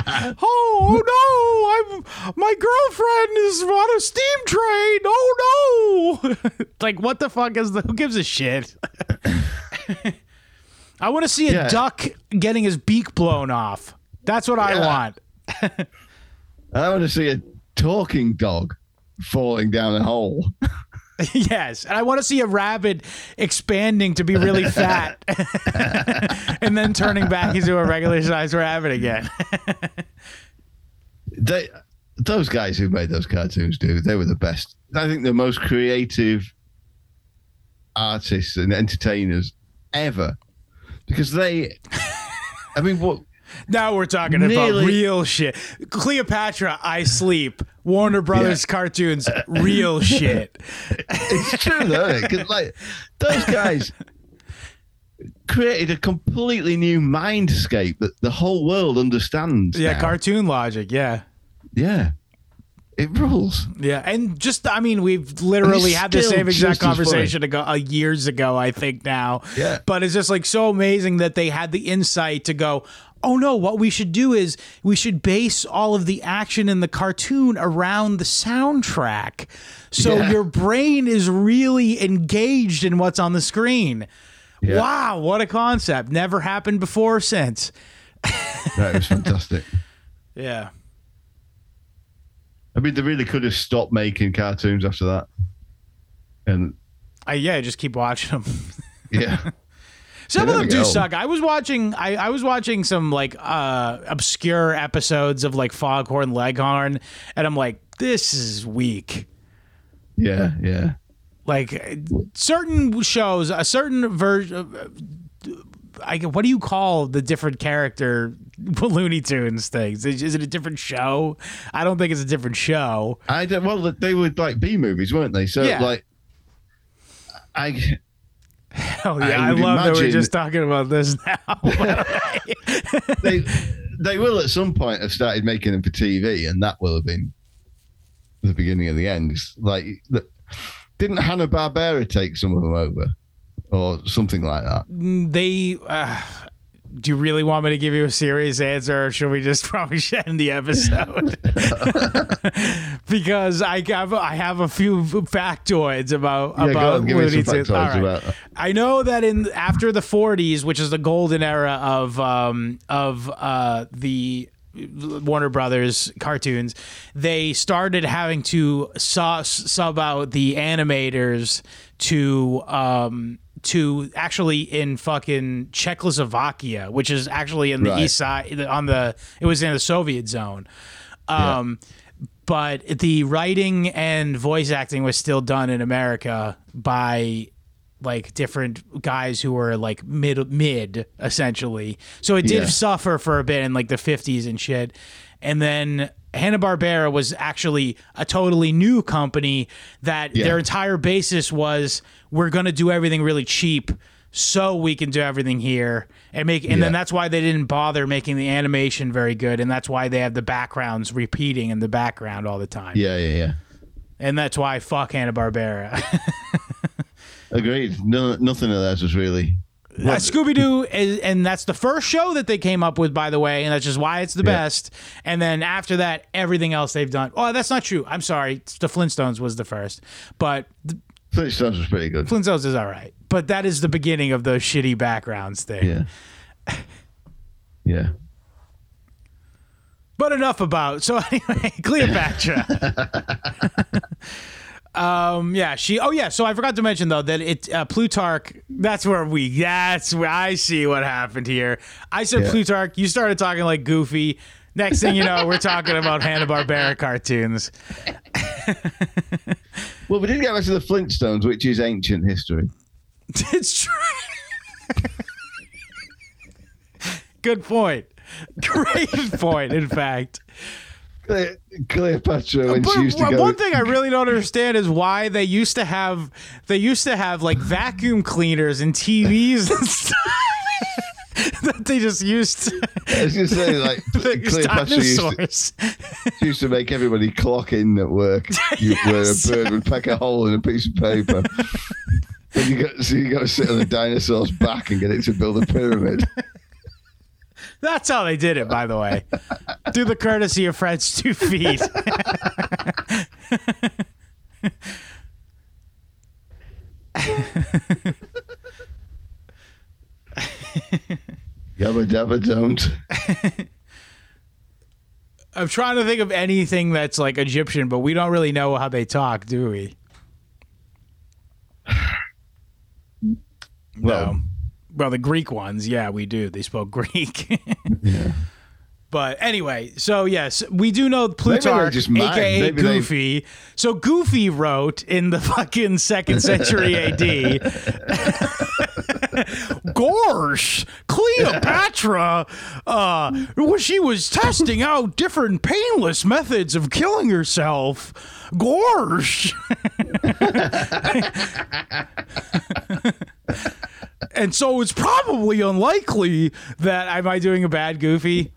oh, oh no, I'm my girlfriend is on a steam train. Oh no. like what the fuck is the who gives a shit? I want to see a Yeah. duck getting his beak blown off. That's what I want. I want to see a talking dog falling down a hole. yes, and I want to see a rabbit expanding to be really fat, and then turning back into a regular sized rabbit again. They, those guys who made those cartoons, dude, they were the best. I think the most creative artists and entertainers ever, because they. I mean, what? Now we're talking about real shit. Cleopatra, I sleep. Warner Brothers cartoons, real shit. It's true though, because like those guys created a completely new mindscape that the whole world understands. Yeah, now. cartoon logic. Yeah. Yeah, it rules. Yeah, and just I mean, we've literally had the same exact just as funny. conversation ago uh, years ago, I think now. Yeah. But it's just like so amazing that they had the insight to go, oh no, what we should do is we should base all of the action in the cartoon around the soundtrack. So Yeah. your brain is really engaged in what's on the screen. Yeah. Wow, what a concept. Never happened before or since. That was fantastic. Yeah. I mean, they really could have stopped making cartoons after that. And I, yeah, just keep watching them. yeah, Some They of them do go. suck. I was watching I, I was watching some like uh obscure episodes of like Foghorn Leghorn and I'm like, this is weak. yeah, yeah. Like certain shows, a certain version I, what do you call the different character Looney Tunes things? Is, is it a different show? I don't think it's a different show. I don't. Well, they were like B movies, weren't they? So Yeah. like, I Oh yeah, I, would love that we're just talking about this now. they they will at some point have started making them for TV, and that will have been the beginning of the end. It's Like, didn't Hanna Barbera take some of them over, or something like that? they uh, do you really want me to give you a serious answer or should we just probably end the episode because i have i have a few factoids about Yeah, about on, give me Looney some Tunes. factoids All right. about i know that in after the 40s which is the golden era of um of uh the Warner Brothers cartoons, they started having to sub, sub out the animators to um to actually in fucking Czechoslovakia, which is actually in the Right. east side on the it was in the Soviet zone. Um but the writing and voice acting was still done in America by like different guys who were like mid mid essentially. So it did Yeah. suffer for a bit in like the 50s and shit. And then Hanna-Barbera was actually a totally new company that Yeah. their entire basis was we're going to do everything really cheap so we can do everything here and make and then that's why they didn't bother making the animation very good and that's why they have the backgrounds repeating in the background all the time. Yeah, yeah, yeah. And that's why fuck Hanna-Barbera. Agreed. No, nothing of that was really. Uh, Scooby Doo, is, and that's the first show that they came up with, by the way, and that's just why it's the Yeah. best. And then after that, everything else they've done. Oh, that's not true. I'm sorry. The Flintstones was the first, but the Flintstones was pretty good. Flintstones is all right. But that is the beginning of those shitty backgrounds thing. Yeah. Yeah. But enough about. So anyway, Cleopatra. um. Yeah. She. Oh yeah. So I forgot to mention though that it uh, Plutarch. That's where we. That's where I see what happened here. I said Yeah. Plutarch. You started talking like Goofy. Next thing you know, we're talking about Hanna Barbera cartoons. Well, we didn't get back to the Flintstones, which is ancient history. It's true. Good point. Great point. In fact. Cle- Cleopatra, when But she used to one- go. one thing I really don't understand is why they used to have they used to have like vacuum cleaners and TVs and stuff. that they just used. I was gonna say like Cleopatra used to, used to make everybody clock in at work you, Yes. where a bird would peck a hole in a piece of paper. and you got so you got to sit on the dinosaur's back and get it to build a pyramid. That's how they did it, by the way. Through the courtesy of Fred's two feet. Yabba dabba don't. I'm trying to think of anything that's like Egyptian, but we don't really know how they talk, do we? Well, no. Well, the Greek ones, yeah, we do. They spoke Greek. yeah. But anyway, so yes, we do know Plutarch, aka Maybe they- Goofy. So Goofy wrote in the fucking second century AD. Gorsh, Cleopatra, uh, when she was testing out different painless methods of killing herself. Gorsh. and so it's probably unlikely that am I doing a bad Goofy?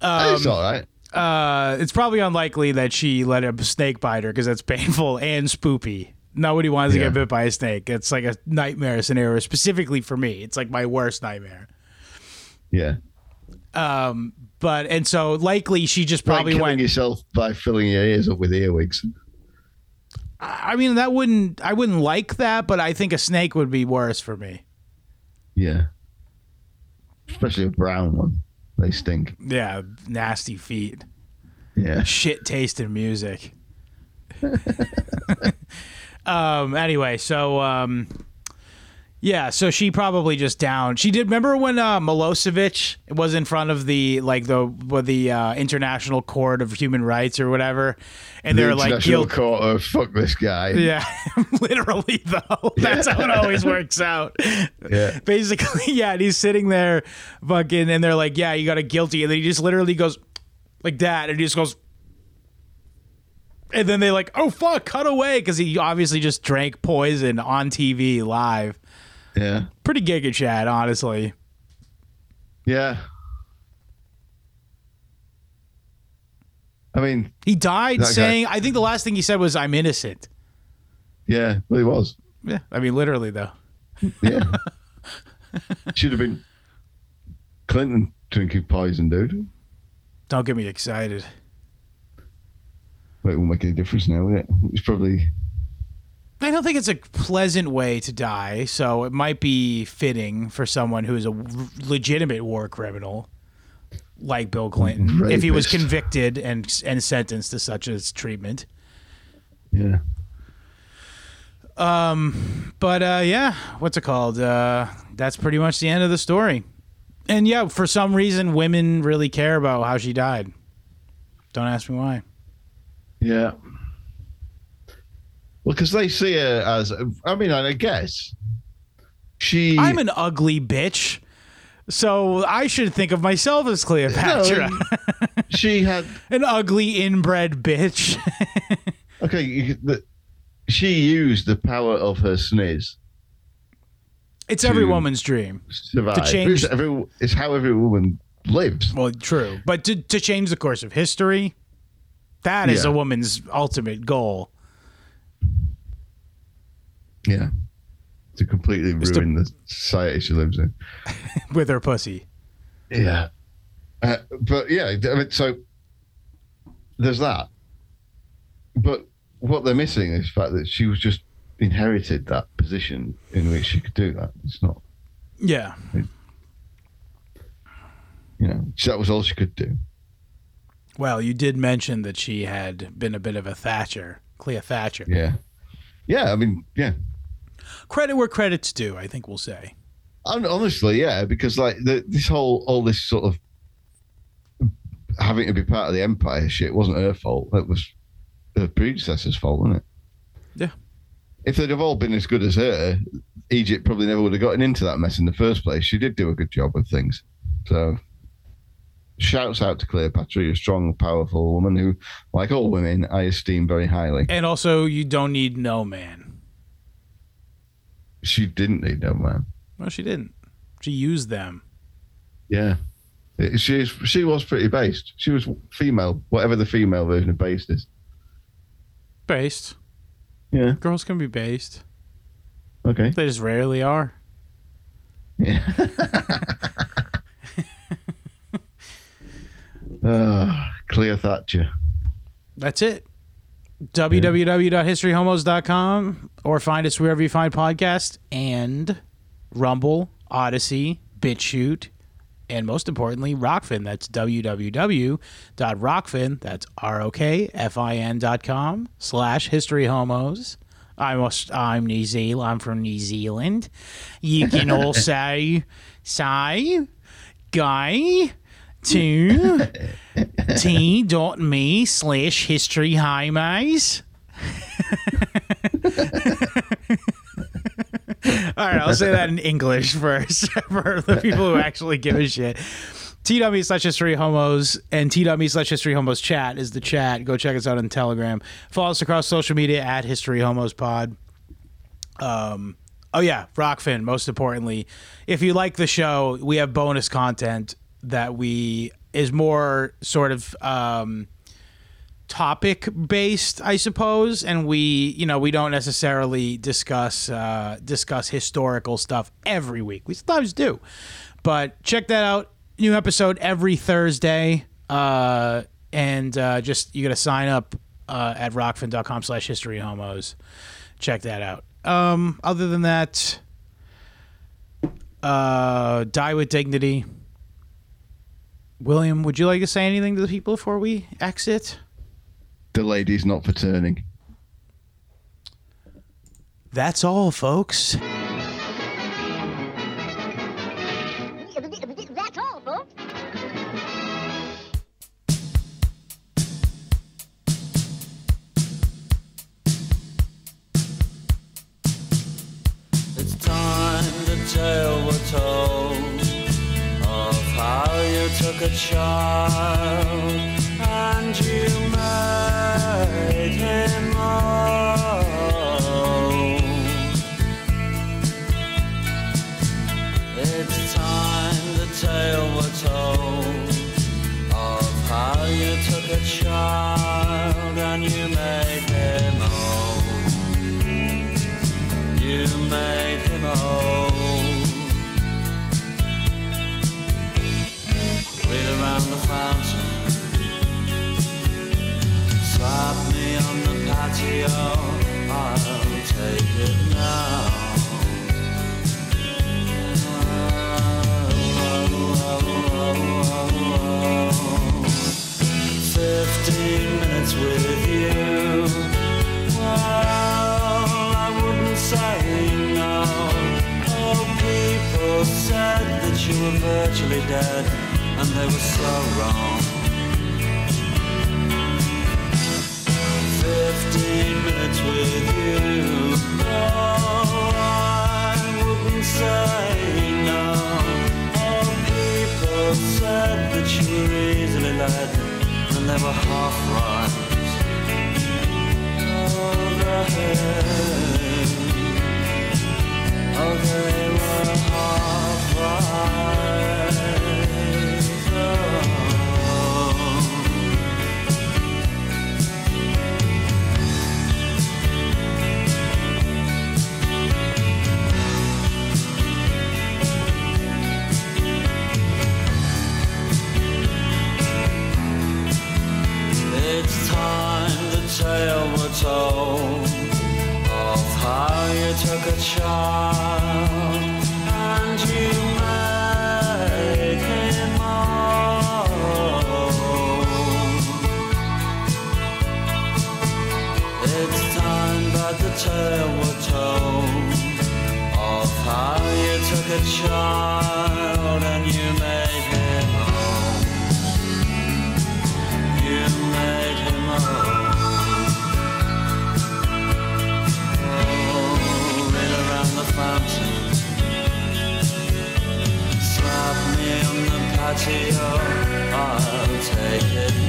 it's all right. uh, it's probably unlikely that she let a snake bite her because that's painful and spoopy. Nobody wants to Yeah. get bit by a snake. It's like a nightmare scenario specifically for me. It's like my worst nightmare. Yeah. Um, but and so likely she just probably like killing went. yourself by filling your ears up with earwigs. I mean, that wouldn't. I wouldn't like that, but I think a snake would be worse for me. Yeah. Especially a brown one. They stink. Yeah, nasty feet, Yeah. shit tasting music. um. Anyway, so um. Yeah, so she probably just down. She did. Remember when uh, Milosevic was in front of the like the the uh, International Court of Human Rights or whatever, and The they're like guilt. Court of fuck this guy. Yeah, literally though. That's how it always works out. Yeah. Basically, yeah, and he's sitting there, fucking, and they're like, "Yeah, you got a guilty," and then he just literally goes like that, and he just goes. And then they like, oh fuck, cut away because he obviously just drank poison on TV live. Yeah. Pretty giga chat, honestly. Yeah. I mean, He died That guy- saying, I think the last thing he said was, "I'm innocent." yeah, well, he was. Yeah, I mean, literally though. Yeah. Should have been Clinton drinking poison, dude. Don't get me excited. But it won't make any difference now, will it? It's probably. I don't think it's a pleasant way to die, so it might be fitting for someone who is a legitimate war criminal like Bill Clinton if he was convicted and and sentenced to such a treatment. Yeah. Um, But uh, yeah, what's it called? Uh, that's pretty much the end of the story. And yeah, for some reason, women really care about how she died. Don't ask me why. Yeah. Well, because they see her as. I mean, I guess she. I'm an ugly bitch, so I should think of myself as No, Cleopatra, she had. an ugly inbred bitch. Okay, she used the power of her sneeze it's every woman's dream. to change- It's, every, it's how every woman lives. Well, true, but to to change the course of history, that is Yeah. a woman's ultimate goal. Yeah. To completely to- ruin the society she lives in. with her pussy. Yeah. Uh, but yeah, I mean, so there's that. But what they're missing is the fact that she was just inherited that position in which she could do that. It's not, Yeah, you know, that was all she could do. Well, you did mention that she had been a bit of a Thatcher, Cleo Thatcher. Yeah. Yeah, I mean, yeah. Credit where credit's due, I think we'll say. Hon- Honestly, yeah, because like the, this whole, all this sort of having to be part of the empire shit wasn't her fault. It was her predecessor's fault, wasn't it? Yeah. If they'd have all been as good as her, Egypt probably never would have gotten into that mess in the first place. She did do a good job with things. So, shouts out to Cleopatra, a strong, powerful woman who, like all women, I esteem very highly. And also, you don't need no man. She didn't need no man. Well, she didn't. She used them. Yeah. It- She is, she was pretty based. She was female, whatever the female version of based is. Based. Yeah. Girls can be based. Okay. They just rarely are. Yeah. Ah, Cleo Thatcher. That's it. www.historyhomos.com or find us wherever you find podcasts and Rumble, Odysee, BitChute, and most importantly, Rokfin. That's www.rokfin, that's R-O-K-F-I-N dot com slash historyhomos. I'm, I'm New Zealand. I'm from New Zealand. You can also say guy to t.me slash history homos. All right, I'll say that in English first for the people who actually give a shit. T.me slash history homos and t.me slash history homos chat is the chat. Go check us out on Telegram. Follow us across social media at history homos pod. Um, oh yeah, Rokfin. Most importantly, if you like the show, we have bonus content that we is more sort of um, topic based, I suppose, and we you know we don't necessarily discuss uh, discuss historical stuff every week. We sometimes do, but check that out. New episode every Thursday, uh, and uh, just you got to sign up uh, at rokfin.com slash history homos. Check that out. Um, other than that, uh, die with dignity. William, would you like to say anything to the people before we exit? The lady's not for turning. That's all, folks. That's all, folks. It's time the tale child and you were dead, and they were so wrong. Fifteen minutes with you. Oh, I wouldn't say no. Oh, people said that you were easily led, and they were half right. Oh, they oh, were half right. Were told of how you took a child and you made him old. It's time that the tale were told of how you took a child I'll take it